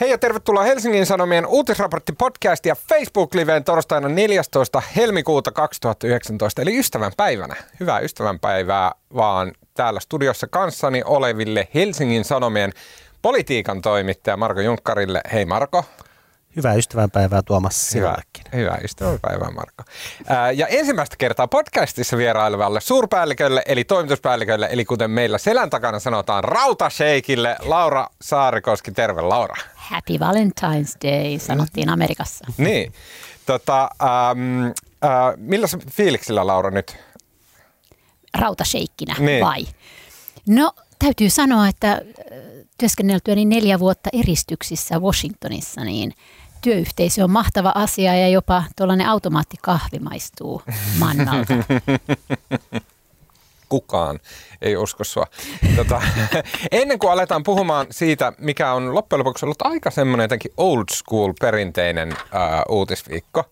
Hei ja tervetuloa Helsingin Sanomien uutisraportti podcast ja Facebook-liveen torstaina 14. helmikuuta 2019, eli ystävänpäivänä. Hyvää ystävänpäivää vaan täällä studiossa kanssani oleville Helsingin Sanomien politiikan toimittaja Marko Junkkarille. Hei Marko. Hyvää ystävänpäivää Tuomas Hyvää, hyvää ystävänpäivää Marko. Ää, ja ensimmäistä kertaa podcastissa vierailevalle suurpäällikölle eli toimituspäällikölle, eli kuten meillä selän takana sanotaan rautasheikille, Laura Saarikoski. Terve Laura. Happy Valentine's Day, sanottiin Amerikassa. Niin. Tota, ähm, äh, millä fiiliksillä Laura nyt? Rautaseikkinä niin. vai? No täytyy sanoa, että työskenneltyäni neljä vuotta eristyksissä Washingtonissa, niin työyhteisö on mahtava asia ja jopa tuollainen automaattikahvi maistuu mannalta. Kukaan ei usko sua. Tota, ennen kuin aletaan puhumaan siitä, mikä on loppujen lopuksi ollut aika semmoinen jotenkin old school perinteinen uh, uutisviikko,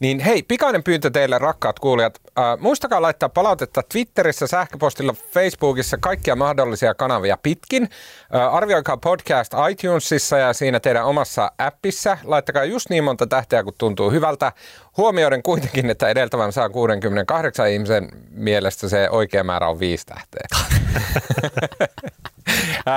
niin hei, pikainen pyyntö teille rakkaat kuulijat. Äh, muistakaa laittaa palautetta Twitterissä, sähköpostilla, Facebookissa, kaikkia mahdollisia kanavia pitkin. Äh, arvioikaa podcast iTunesissa ja siinä teidän omassa appissa. Laittakaa just niin monta tähteä, kun tuntuu hyvältä. Huomioiden kuitenkin, että edeltävän saa 68 ihmisen mielestä se oikea määrä on viisi tähteä.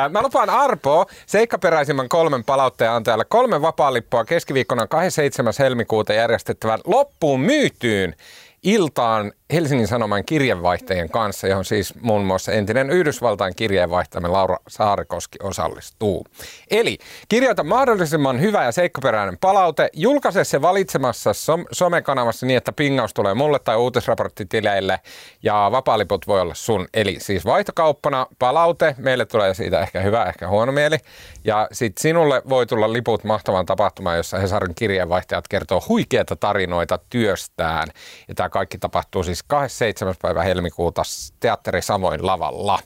Mä lupaan Arpo seikkaperäisimmän kolmen palautteen antajalle kolme vapaa-lippua keskiviikkona 27. helmikuuta järjestettävän loppuun myytyyn iltaan Helsingin Sanoman kirjeenvaihtajien kanssa, johon siis muun muassa entinen Yhdysvaltain kirjeenvaihtajamme Laura Saarikoski osallistuu. Eli kirjoita mahdollisimman hyvä ja seikkaperäinen palaute, julkaise se valitsemassa som- somekanavassa niin, että pingaus tulee mulle tai uutisraporttitileille ja vapaaliput voi olla sun. Eli siis vaihtokauppana palaute, meille tulee siitä ehkä hyvä, ehkä huono mieli. Ja sitten sinulle voi tulla liput mahtavaan tapahtumaan, jossa Hesarin kirjeenvaihtajat kertoo huikeita tarinoita työstään. Ja tämä kaikki tapahtuu siis 27. päivä helmikuuta Teatteri Savoin lavalla.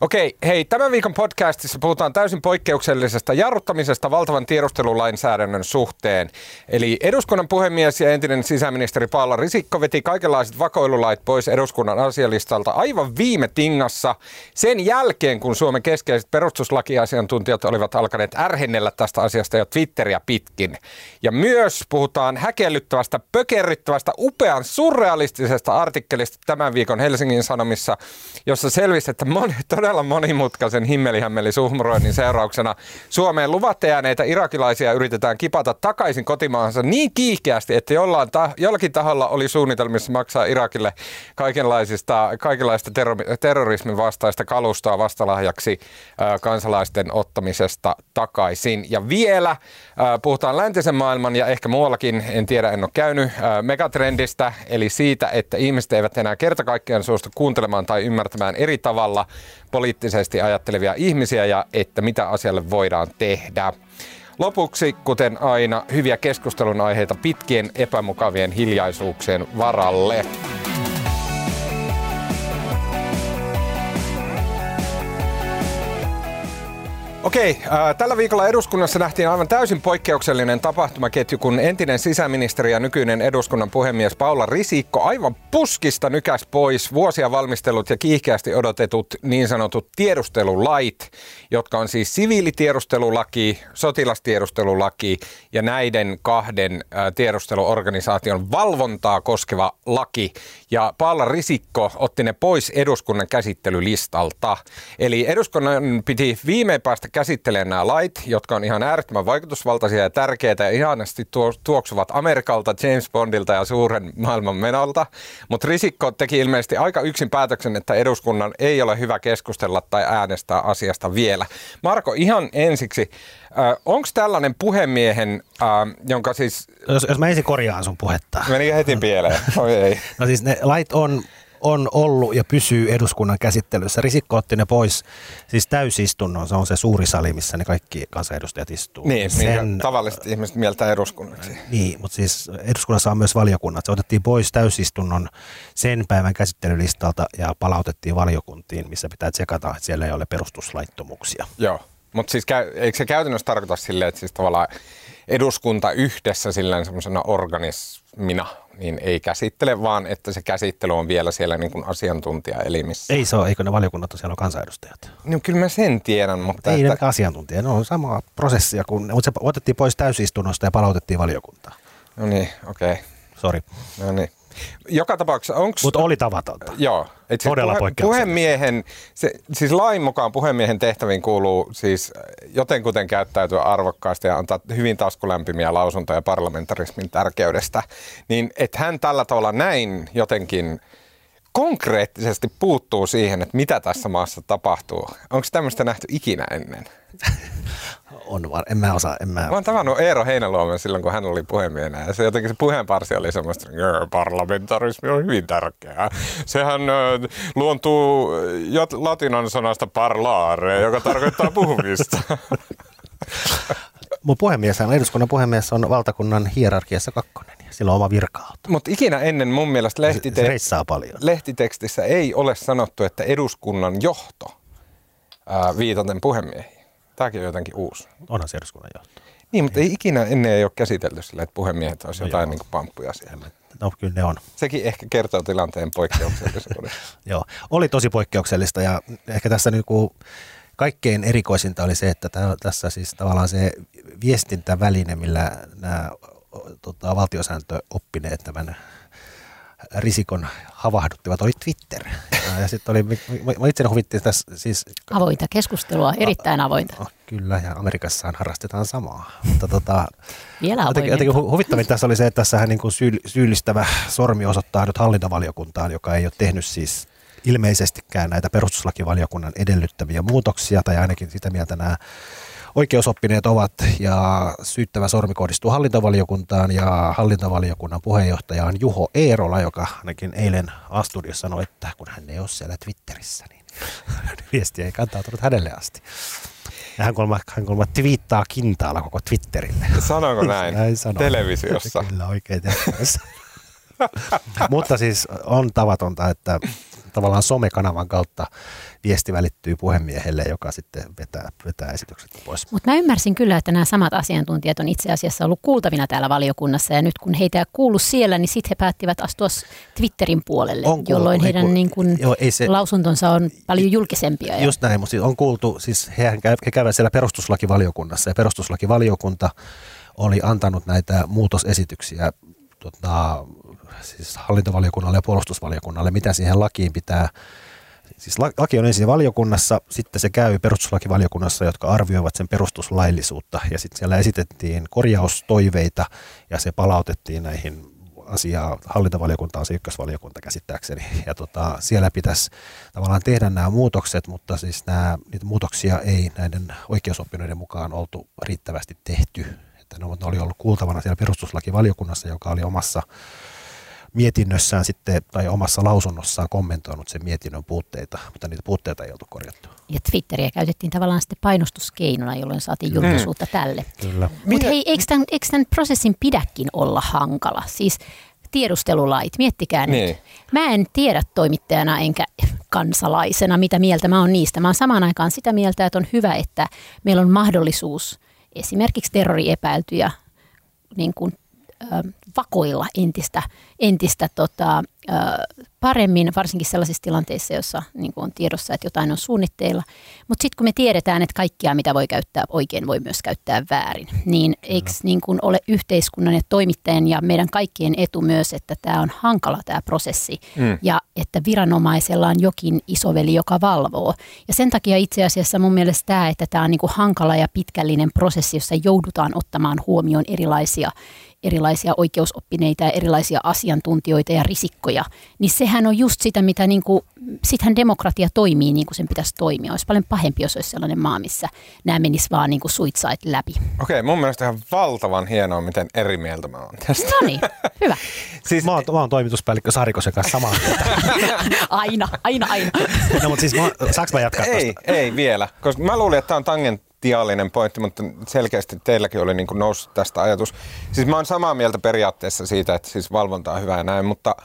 Okei, hei, tämän viikon podcastissa puhutaan täysin poikkeuksellisesta jarruttamisesta valtavan tiedustelulainsäädännön suhteen. Eli eduskunnan puhemies ja entinen sisäministeri Paula Risikko veti kaikenlaiset vakoilulait pois eduskunnan asialistalta aivan viime tingassa sen jälkeen, kun Suomen keskeiset perustuslakiasiantuntijat olivat alkaneet ärhennellä tästä asiasta jo Twitteriä pitkin. Ja myös puhutaan häkellyttävästä, pökerryttävästä, upean surrealistisesta artikkelista tämän viikon Helsingin Sanomissa, jossa selvisi, että moni todella monimutkaisen himmelihammeli suhmuroinnin seurauksena Suomeen luvatte jääneitä irakilaisia yritetään kipata takaisin kotimaahansa niin kiihkeästi, että jollain ta- jollakin taholla oli suunnitelmissa maksaa Irakille kaikenlaisista, kaikenlaista terro- terrorismin vastaista kalustoa vastalahjaksi äh, kansalaisten ottamisesta takaisin. Ja vielä äh, puhutaan läntisen maailman ja ehkä muuallakin, en tiedä, en ole käynyt, äh, megatrendistä, eli siitä, että ihmiset eivät enää kerta kaikkiaan suostu kuuntelemaan tai ymmärtämään eri tavalla poliittisesti ajattelevia ihmisiä ja että mitä asialle voidaan tehdä. Lopuksi, kuten aina, hyviä keskustelun aiheita pitkien epämukavien hiljaisuuksien varalle. Okei, äh, tällä viikolla eduskunnassa nähtiin aivan täysin poikkeuksellinen tapahtumaketju, kun entinen sisäministeri ja nykyinen eduskunnan puhemies Paula Risikko aivan puskista nykäs pois vuosia valmistelut ja kiihkeästi odotetut niin sanotut tiedustelulait, jotka on siis siviilitiedustelulaki, sotilastiedustelulaki ja näiden kahden äh, tiedusteluorganisaation valvontaa koskeva laki. Ja Paula Risikko otti ne pois eduskunnan käsittelylistalta. Eli eduskunnan piti viimein päästä käsittelemään nämä lait, jotka on ihan äärettömän vaikutusvaltaisia ja tärkeitä ja ihanasti tuoksuvat Amerikalta, James Bondilta ja suuren maailman menolta. Mutta Risikko teki ilmeisesti aika yksin päätöksen, että eduskunnan ei ole hyvä keskustella tai äänestää asiasta vielä. Marko, ihan ensiksi, äh, onko tällainen puhemiehen, äh, jonka siis... Jos, jos mä ensin korjaan sun puhetta. Meni heti pieleen, oi ei. No siis ne lait on on ollut ja pysyy eduskunnan käsittelyssä. Risikko otti ne pois siis täysistunnon, se on se suuri sali, missä ne kaikki kansanedustajat istuu. Niin, Sen, tavalliset ihmiset mieltää eduskunnaksi. Niin, mutta siis eduskunnassa on myös valiokunnat. Se otettiin pois täysistunnon sen päivän käsittelylistalta ja palautettiin valiokuntiin, missä pitää tsekata, että siellä ei ole perustuslaittomuuksia. Joo, mutta siis eikö se käytännössä tarkoita silleen, että siis tavallaan eduskunta yhdessä sillä semmoisena organismina niin ei käsittele, vaan että se käsittely on vielä siellä niin kuin asiantuntijaelimissä. Ei se ole, eikö ne valiokunnat ole siellä on kansanedustajat? No kyllä mä sen tiedän, mutta... Ei että... ne asiantuntijat, ne on sama prosessia, kun, mutta se otettiin pois täysistunnosta ja palautettiin valiokuntaan. No niin, okei. Okay. Sori. No niin. Joka tapauksessa onko... Mutta oli tavatonta. Joo. Et siis Todella puhe, puhemiehen, se, siis lain mukaan puhemiehen tehtäviin kuuluu siis jotenkuten käyttäytyä arvokkaasti ja antaa hyvin taskulämpimiä lausuntoja parlamentarismin tärkeydestä. Niin että hän tällä tavalla näin jotenkin konkreettisesti puuttuu siihen, että mitä tässä maassa tapahtuu. Onko tämmöistä nähty ikinä ennen? on var- en mä osaa, en mä... Mä oon tavannut Eero Heinäluomen silloin, kun hän oli puhemiehenä. Ja se jotenkin se puheenparsi oli semmoista, että parlamentarismi on hyvin tärkeää. Sehän luontuu latinan sanasta parlare, joka tarkoittaa puhumista. Mun puhemies, eduskunnan puhemies on valtakunnan hierarkiassa kakkonen ja sillä on oma virka Mutta ikinä ennen mun mielestä lehtite- se, se paljon. lehtitekstissä ei ole sanottu, että eduskunnan johto ää, viitaten puhemiehiin. Tämäkin on jotenkin uusi. Onhan se eduskunnan johto. Niin, mutta ei ikinä ennen ei ole käsitelty sillä, että puhemiehet olisi no jotain niin kuin pamppuja siellä. No kyllä ne on. Sekin ehkä kertoo tilanteen poikkeuksellisuudesta. Joo, oli tosi poikkeuksellista ja ehkä tässä niin kuin kaikkein erikoisinta oli se, että tässä siis tavallaan se viestintäväline, millä nämä tota, valtiosääntöoppineet tämän risikon havahduttivat, oli Twitter. Ja sitten oli, mä itse huvittiin tässä siis... Avointa keskustelua, erittäin avointa. Kyllä, ja Amerikassahan harrastetaan samaa. Mutta tota, Vielä jotenkin, jotenkin huvittavin tässä oli se, että tässähän niin kuin syyllistävä sormi osoittaa nyt hallintovaliokuntaan, joka ei ole tehnyt siis ilmeisestikään näitä perustuslakivaliokunnan edellyttäviä muutoksia, tai ainakin sitä mieltä nämä oikeusoppineet ovat ja syyttävä sormi kohdistuu hallintovaliokuntaan ja hallintovaliokunnan puheenjohtaja on Juho Eerola, joka ainakin eilen Astudiossa sanoi, että kun hän ei ole siellä Twitterissä, niin viesti ei kantautunut hänelle asti. Ja hän kolma, hän kolma twiittaa kintaalla koko Twitterille. Sanoiko näin? näin sanoo. Televisiossa. Kyllä oikein Mutta siis on tavatonta, että tavallaan somekanavan kautta viesti välittyy puhemiehelle, joka sitten vetää, vetää esitykset pois. Mutta mä ymmärsin kyllä, että nämä samat asiantuntijat on itse asiassa ollut kuultavina täällä valiokunnassa ja nyt kun heitä ei kuulu siellä, niin sitten he päättivät astua Twitterin puolelle, on jolloin heidän kuultu, niin kun joo, ei se, lausuntonsa on paljon julkisempia. Just näin, mutta siis on kuultu, siis hehän käy, he käyvät siellä perustuslakivaliokunnassa ja perustuslakivaliokunta oli antanut näitä muutosesityksiä tota, siis hallintovaliokunnalle ja puolustusvaliokunnalle, mitä siihen lakiin pitää Siis laki on ensin valiokunnassa, sitten se käy perustuslakivaliokunnassa, jotka arvioivat sen perustuslaillisuutta. Ja sitten siellä esitettiin korjaustoiveita ja se palautettiin näihin asiaa hallintovaliokuntaan se ykkösvaliokunta käsittääkseni. Ja tota, siellä pitäisi tavallaan tehdä nämä muutokset, mutta siis nämä, niitä muutoksia ei näiden oikeusoppinoiden mukaan oltu riittävästi tehty. Että ne oli ollut kuultavana siellä perustuslakivaliokunnassa, joka oli omassa mietinnössään sitten tai omassa lausunnossaan kommentoinut sen mietinnön puutteita, mutta niitä puutteita ei oltu korjattu. Ja Twitteriä käytettiin tavallaan sitten painostuskeinona, jolloin saatiin julkisuutta mm. tälle. Kyllä. Mutta hei, eikö tämän, eikö tämän prosessin pidäkin olla hankala? Siis tiedustelulait, miettikää niin. nyt. Mä en tiedä toimittajana enkä kansalaisena, mitä mieltä mä oon niistä. Mä oon samaan aikaan sitä mieltä, että on hyvä, että meillä on mahdollisuus esimerkiksi terroriepäiltyjä niin kuin vakoilla entistä, entistä tota, paremmin, varsinkin sellaisissa tilanteissa, joissa niin on tiedossa, että jotain on suunnitteilla. Mutta sitten kun me tiedetään, että kaikkia, mitä voi käyttää oikein, voi myös käyttää väärin, niin eikö niin kuin ole yhteiskunnan ja toimittajan ja meidän kaikkien etu myös, että tämä on hankala tämä prosessi mm. ja että viranomaisella on jokin isoveli, joka valvoo. Ja sen takia itse asiassa mun mielestä tämä, että tämä on niin hankala ja pitkällinen prosessi, jossa joudutaan ottamaan huomioon erilaisia erilaisia oikeusoppineita ja erilaisia asiantuntijoita ja risikkoja, niin sehän on just sitä, mitä niin kuin, sittenhän demokratia toimii niin kuin sen pitäisi toimia. Olisi paljon pahempi, jos olisi sellainen maa, missä nämä menis vaan niin kuin suitsait läpi. Okei, mun mielestä ihan valtavan hienoa, miten eri mieltä mä oon tästä. No niin, hyvä. siis, mä, oon, mä oon toimituspäällikkö Sarikosen kanssa samaa aina, aina, aina. no, mutta siis mä, saanko mä jatkaa Ei, tosta? ei vielä, koska mä luulin, että tämä on tangent, potentiaalinen pointti, mutta selkeästi teilläkin oli niin kuin noussut tästä ajatus. Siis mä oon samaa mieltä periaatteessa siitä, että siis valvonta on hyvä ja näin, mutta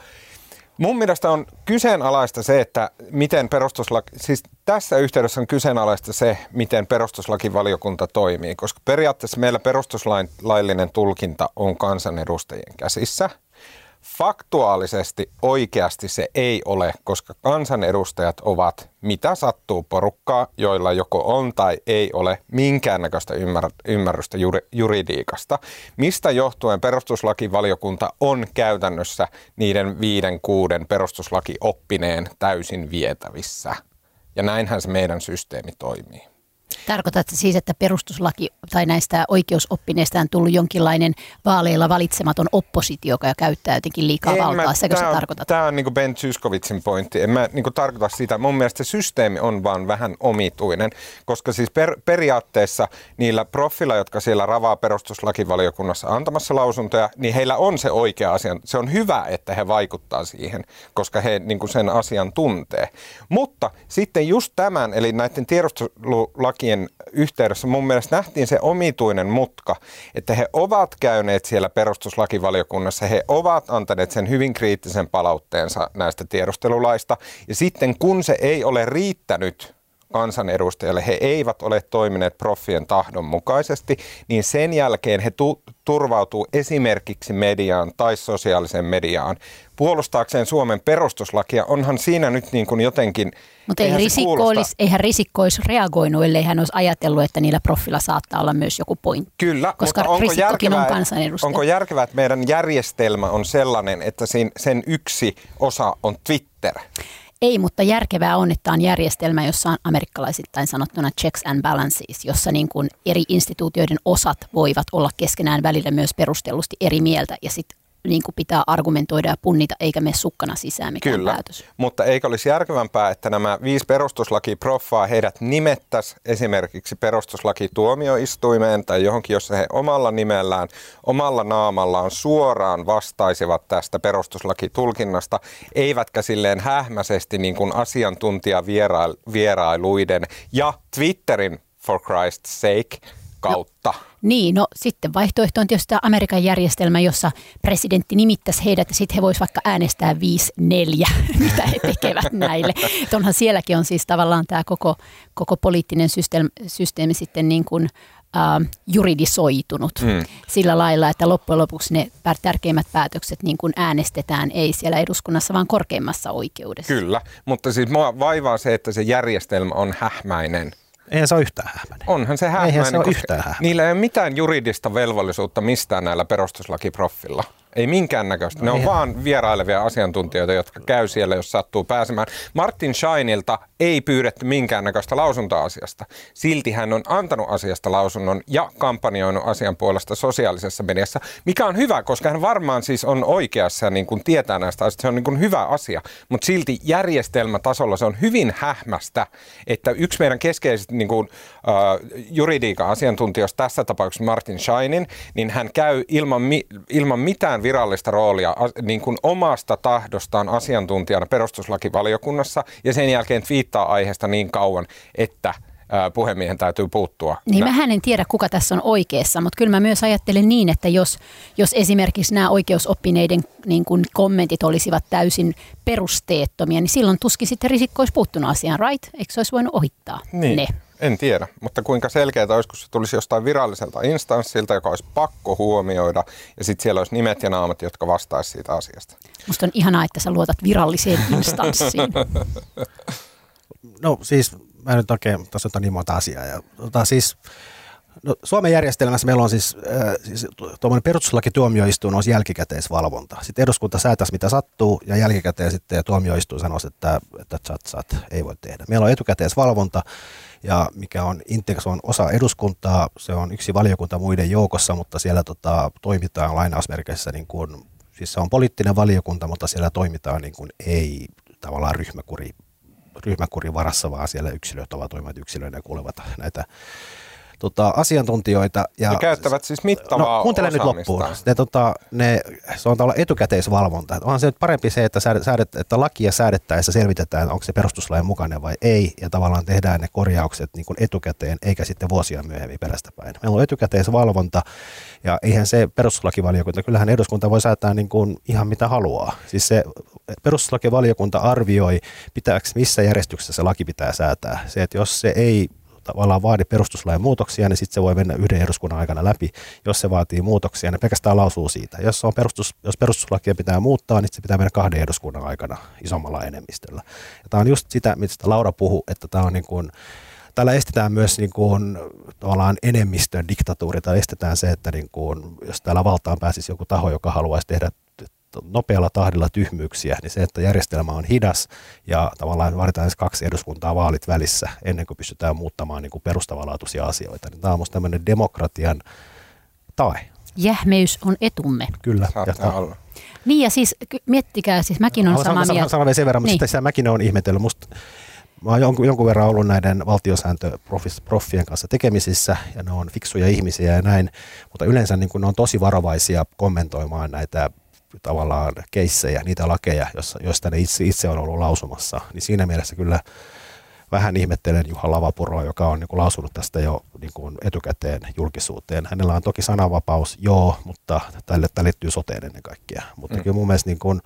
Mun mielestä on kyseenalaista se, että miten perustuslaki, siis tässä yhteydessä on kyseenalaista se, miten perustuslakivaliokunta toimii, koska periaatteessa meillä perustuslaillinen tulkinta on kansanedustajien käsissä – Faktuaalisesti oikeasti se ei ole, koska kansanedustajat ovat mitä sattuu porukkaa, joilla joko on tai ei ole minkäännäköistä ymmär- ymmärrystä juri- juridiikasta. Mistä johtuen perustuslakivaliokunta on käytännössä niiden viiden kuuden perustuslakioppineen täysin vietävissä. Ja näinhän se meidän systeemi toimii. Tarkoitatko siis, että perustuslaki tai näistä oikeusoppineista on tullut jonkinlainen vaaleilla valitsematon oppositio, joka käyttää jotenkin liikaa en valtaa? Sekö sä tarkoitat? Tämä on niin Ben Zyskovitsin pointti. En mä niin tarkoita sitä. Mun mielestä se systeemi on vaan vähän omituinen, koska siis per, periaatteessa niillä profilla, jotka siellä ravaa perustuslakivaliokunnassa antamassa lausuntoja, niin heillä on se oikea asia. Se on hyvä, että he vaikuttaa siihen, koska he niin sen asian tuntee. Mutta sitten just tämän, eli näiden tiedustelulakien lakien yhteydessä. Mun mielestä nähtiin se omituinen mutka, että he ovat käyneet siellä perustuslakivaliokunnassa, he ovat antaneet sen hyvin kriittisen palautteensa näistä tiedustelulaista, ja sitten kun se ei ole riittänyt kansanedustajille, he eivät ole toimineet proffien tahdon mukaisesti, niin sen jälkeen he tu- turvautuu esimerkiksi mediaan tai sosiaaliseen mediaan. Puolustaakseen Suomen perustuslakia. Onhan siinä nyt niin kuin jotenkin... Mutta ei Risikko olisi, eihän Risikko olisi reagoinut, ellei hän olisi ajatellut, että niillä proffilla saattaa olla myös joku pointti. Kyllä, koska mutta onko järkevää, on kansanedustaja. Onko järkevää, että meidän järjestelmä on sellainen, että sen yksi osa on Twitter? Ei, mutta järkevää on, että on järjestelmä, jossa on amerikkalaisittain sanottuna checks and balances, jossa niin kuin eri instituutioiden osat voivat olla keskenään välillä myös perustellusti eri mieltä ja sitten niin kuin pitää argumentoida ja punnita, eikä mene sukkana sisään mikään Kyllä, päätös. mutta eikö olisi järkevämpää, että nämä viisi perustuslakiproffaa, heidät nimettäisi esimerkiksi perustuslakituomioistuimeen tai johonkin, jossa he omalla nimellään, omalla naamallaan suoraan vastaisivat tästä perustuslakitulkinnasta, eivätkä silleen hähmäisesti niin kuin asiantuntijavierailuiden ja Twitterin for Christ's sake kautta. No niin, no sitten vaihtoehto on tietysti tämä Amerikan järjestelmä, jossa presidentti nimittäisi heidät ja sitten he voisivat vaikka äänestää 5-4, mitä he tekevät näille. Et onhan sielläkin on siis tavallaan tämä koko, koko poliittinen systeemi, systeemi sitten niin kuin, äh, juridisoitunut mm. sillä lailla, että loppujen lopuksi ne tärkeimmät päätökset niin kuin äänestetään ei siellä eduskunnassa, vaan korkeimmassa oikeudessa. Kyllä, mutta siis mua vaivaa se, että se järjestelmä on hähmäinen. Eihän se ole yhtään hähmäinen. Onhan se hähmäinen, Eihän se ole yhtään hähmäinen. niillä ei ole mitään juridista velvollisuutta mistään näillä perustuslakiproffilla. Ei minkäännäköistä. Ne on vaan vierailevia asiantuntijoita, jotka käy siellä, jos sattuu pääsemään. Martin Scheinilta ei pyydetty minkäännäköistä lausuntoa asiasta. Silti hän on antanut asiasta lausunnon ja kampanjoinut asian puolesta sosiaalisessa mediassa, mikä on hyvä, koska hän varmaan siis on oikeassa ja niin kuin tietää näistä asioista. Se on niin kuin hyvä asia, mutta silti järjestelmätasolla se on hyvin hähmästä, että yksi meidän keskeisistä niin kuin, uh, juridiikan asiantuntijoista, tässä tapauksessa Martin Scheinin, niin hän käy ilman, mi- ilman mitään mitään virallista roolia niin kuin omasta tahdostaan asiantuntijana perustuslakivaliokunnassa ja sen jälkeen twiittaa aiheesta niin kauan, että puhemiehen täytyy puuttua. Niin mä en tiedä, kuka tässä on oikeassa, mutta kyllä mä myös ajattelen niin, että jos, jos esimerkiksi nämä oikeusoppineiden niin kuin kommentit olisivat täysin perusteettomia, niin silloin tuskin sitten risikko olisi puuttunut asiaan, right? Eikö se olisi voinut ohittaa niin. ne? En tiedä, mutta kuinka selkeää olisi, kun se tulisi jostain viralliselta instanssilta, joka olisi pakko huomioida, ja sitten siellä olisi nimet ja naamat, jotka vastaisivat siitä asiasta. Musta on ihanaa, että sä luotat viralliseen instanssiin. No siis, mä nyt oikein, tässä on niin monta asiaa. Ja, tota, siis, No, Suomen järjestelmässä meillä on siis, äh, siis tuommoinen perustuslakituomioistuin on jälkikäteisvalvonta. Sitten eduskunta säätäisi mitä sattuu ja jälkikäteen sitten tuomioistuin sanoisi, että, että chat, chat ei voi tehdä. Meillä on etukäteisvalvonta ja mikä on, se on osa eduskuntaa, se on yksi valiokunta muiden joukossa, mutta siellä tota, toimitaan lainausmerkeissä niin kuin, siis se on poliittinen valiokunta, mutta siellä toimitaan niin kuin ei tavallaan ryhmäkuri, ryhmäkurin varassa, vaan siellä yksilöt ovat toimivat yksilöinä ja kuulevat näitä tota, asiantuntijoita. Ja, ja käyttävät siis mittavaa no, kuuntele nyt loppuun. Ne, tota, ne, se on tavallaan etukäteisvalvonta. Onhan se nyt parempi se, että, säädet, että lakia säädettäessä selvitetään, onko se perustuslain mukainen vai ei, ja tavallaan tehdään ne korjaukset niin kuin etukäteen, eikä sitten vuosia myöhemmin perästäpäin. Meillä on etukäteisvalvonta, ja eihän se perustuslakivaliokunta, kyllähän eduskunta voi säätää niin kuin ihan mitä haluaa. Siis se perustuslakivaliokunta arvioi, pitääkö, missä järjestyksessä se laki pitää säätää. Se, että jos se ei tavallaan vaadi perustuslain muutoksia, niin sitten se voi mennä yhden eduskunnan aikana läpi. Jos se vaatii muutoksia, niin pelkästään lausuu siitä. Jos, on perustus, jos perustuslakia pitää muuttaa, niin se pitää mennä kahden eduskunnan aikana isommalla enemmistöllä. Ja tämä on just sitä, mistä Laura puhuu, että tämä on niin kuin, Täällä estetään myös niin kuin, tavallaan enemmistön diktatuuri, tai estetään se, että niin kuin, jos täällä valtaan pääsisi joku taho, joka haluaisi tehdä nopealla tahdilla tyhmyyksiä, niin se, että järjestelmä on hidas ja tavallaan vaaditaan edes kaksi eduskuntaa vaalit välissä ennen kuin pystytään muuttamaan niin kuin perustavanlaatuisia asioita. Niin tämä on minusta tämmöinen demokratian tae. Jähmeys on etumme. Kyllä. Ja olla. Niin ja siis miettikää, siis mäkin olen samaa mieltä. Sanon vielä sen verran, niin. mutta sitä mäkin olen ihmetellyt. Musta Mä oon jonkun, jonkun verran ollut näiden valtiosääntöproffien kanssa tekemisissä ja ne on fiksuja ihmisiä ja näin, mutta yleensä niin ne on tosi varovaisia kommentoimaan näitä tavallaan keissejä, niitä lakeja, joissa, joista ne itse, itse on ollut lausumassa. Niin siinä mielessä kyllä vähän ihmettelen Juha Lavapuroa, joka on niin kuin lausunut tästä jo niin kuin etukäteen julkisuuteen. Hänellä on toki sananvapaus, joo, mutta tälle, tälle liittyy soteen ennen kaikkea. Mutta mm. kyllä mun mielestä niin kuin,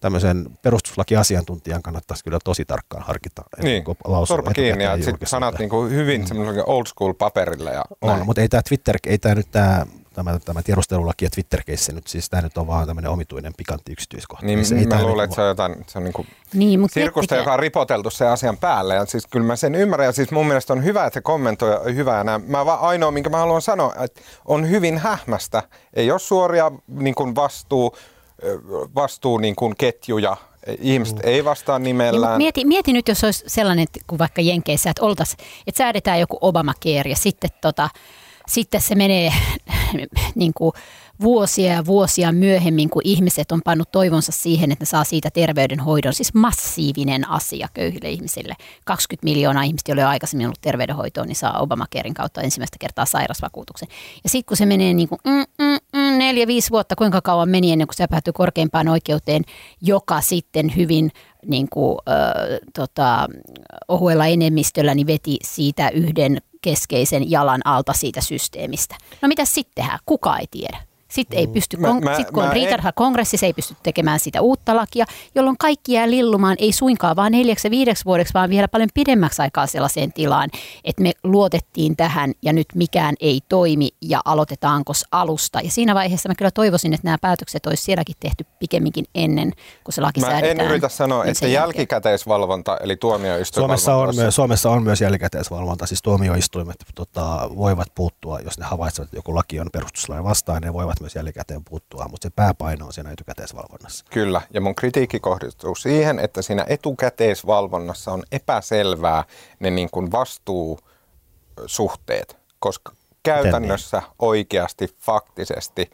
tämmöisen perustuslakiasiantuntijan kannattaisi kyllä tosi tarkkaan harkita. Niin, sorpa kiinni ja sitten sanat niin kuin hyvin mm. old school paperille. Ja on, näin. mutta ei tämä Twitter, ei tämä nyt tämä tämä, tämä tiedustelulaki ja twitter nyt, siis tämä nyt on vaan tämmöinen omituinen pikantti yksityiskohta. Niin, niin mä luulen, että se on jotain, se on niin kuin niin, mutta sirkusta, joka on ripoteltu sen asian päälle. Ja siis kyllä mä sen ymmärrän, ja siis mun mielestä on hyvä, että se kommentoi hyvää. Mä vaan ainoa, minkä mä haluan sanoa, että on hyvin hähmästä. Ei ole suoria niin kuin vastuu, vastuu niin kuin ketjuja Ihmiset mm. ei vastaa nimellään. Ja mieti, mieti nyt, jos olisi sellainen, kuin vaikka Jenkeissä, että, oltaisiin, että säädetään joku Obamacare ja sitten tota, sitten se menee niin kuin vuosia ja vuosia myöhemmin, kun ihmiset on pannut toivonsa siihen, että ne saa siitä terveydenhoidon. Siis massiivinen asia köyhille ihmisille. 20 miljoonaa ihmistä, joilla on aikaisemmin ollut terveydenhoitoa, niin saa Obamacarein kautta ensimmäistä kertaa sairasvakuutuksen. Ja sitten kun se menee niin kuin mm, mm, mm, neljä, viisi vuotta, kuinka kauan meni ennen kuin se päätyi korkeimpaan oikeuteen, joka sitten hyvin niin kuin, äh, tota, ohuella enemmistöllä niin veti siitä yhden keskeisen jalan alta siitä systeemistä. No mitä sitten tehdään? Kuka ei tiedä. Sitten ei mm. pysty, mä, mä, sit kun on riitarha kongressissa, ei pysty tekemään sitä uutta lakia, jolloin kaikki jää lillumaan, ei suinkaan vaan neljäksi viideksi vuodeksi, vaan vielä paljon pidemmäksi aikaa sellaiseen tilaan, että me luotettiin tähän ja nyt mikään ei toimi ja aloitetaanko alusta. Ja siinä vaiheessa mä kyllä toivoisin, että nämä päätökset olisi sielläkin tehty pikemminkin ennen, kun se laki mä säädetään. en yritä sanoa, että jälkikäteisvalvonta, eli tuomioistuinvalvonta. Suomessa on, myös, Suomessa on myös jälkikäteisvalvonta, siis tuomioistuimet tota, voivat puuttua, jos ne havaitsevat, että joku laki on perustuslain vastainen, ne voivat myös jälkikäteen puuttua, mutta se pääpaino on siinä etukäteisvalvonnassa. Kyllä, ja mun kritiikki kohdistuu siihen, että siinä etukäteisvalvonnassa on epäselvää ne niin kuin vastuusuhteet, koska käytännössä niin? oikeasti, faktisesti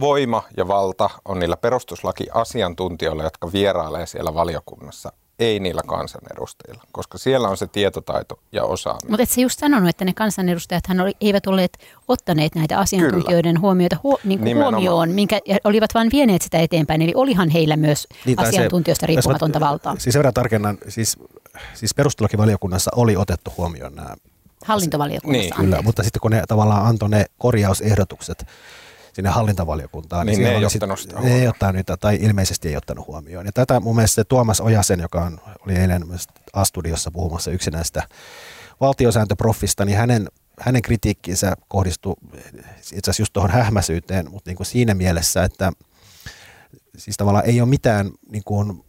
voima ja valta on niillä perustuslakiasiantuntijoilla, jotka vierailee siellä valiokunnassa ei niillä kansanedustajilla, koska siellä on se tietotaito ja osaaminen. Mutta et se just sanonut, että ne kansanedustajat eivät olleet ottaneet näitä asiantuntijoiden Kyllä. huomioita huo, niin kuin huomioon, minkä olivat vain vieneet sitä eteenpäin. Eli olihan heillä myös niin, asiantuntijoista se, riippumatonta mä, valtaa. Siis verran tarkennan, siis, siis perustuslakivaliokunnassa oli otettu huomioon nämä Hallintovaliokunnassa. Niin. Kyllä, mutta sitten kun ne tavallaan antoi ne korjausehdotukset, sinne hallintavaliokuntaan. Niin, niin ne ei ottanut sitä Ne ei ottanut niitä, tai ilmeisesti ei ottanut huomioon. Ja tätä mun mielestä se Tuomas Ojasen, joka on, oli eilen A-studiossa puhumassa yksinäistä valtiosääntöproffista, niin hänen, hänen kritiikkinsä kohdistui itse asiassa just tuohon hähmäsyyteen, mutta niin kuin siinä mielessä, että siis tavallaan ei ole mitään, niin kuin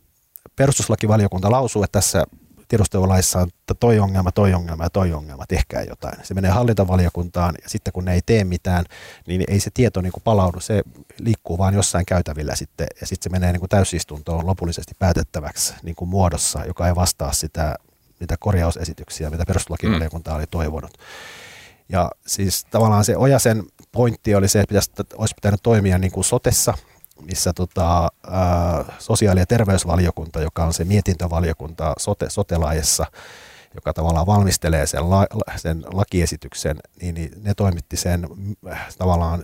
perustuslakivaliokunta lausuu, että tässä tiedustelulaissa on että toi ongelma, toi ongelma ja toi ongelma, tehkää jotain. Se menee hallintovaliokuntaan ja sitten kun ne ei tee mitään, niin ei se tieto niin kuin palaudu, se liikkuu vaan jossain käytävillä sitten ja sitten se menee niin kuin täysistuntoon lopullisesti päätettäväksi niin kuin muodossa, joka ei vastaa sitä, niitä korjausesityksiä, mitä perustuslakivaliokunta mm. oli toivonut. Ja siis tavallaan se Ojasen pointti oli se, että pitäisi, olisi pitänyt toimia niin kuin sotessa – missä tota, ää, sosiaali- ja terveysvaliokunta, joka on se mietintövaliokunta sote, sote joka tavallaan valmistelee sen, la, sen lakiesityksen, niin, niin ne toimitti sen äh, tavallaan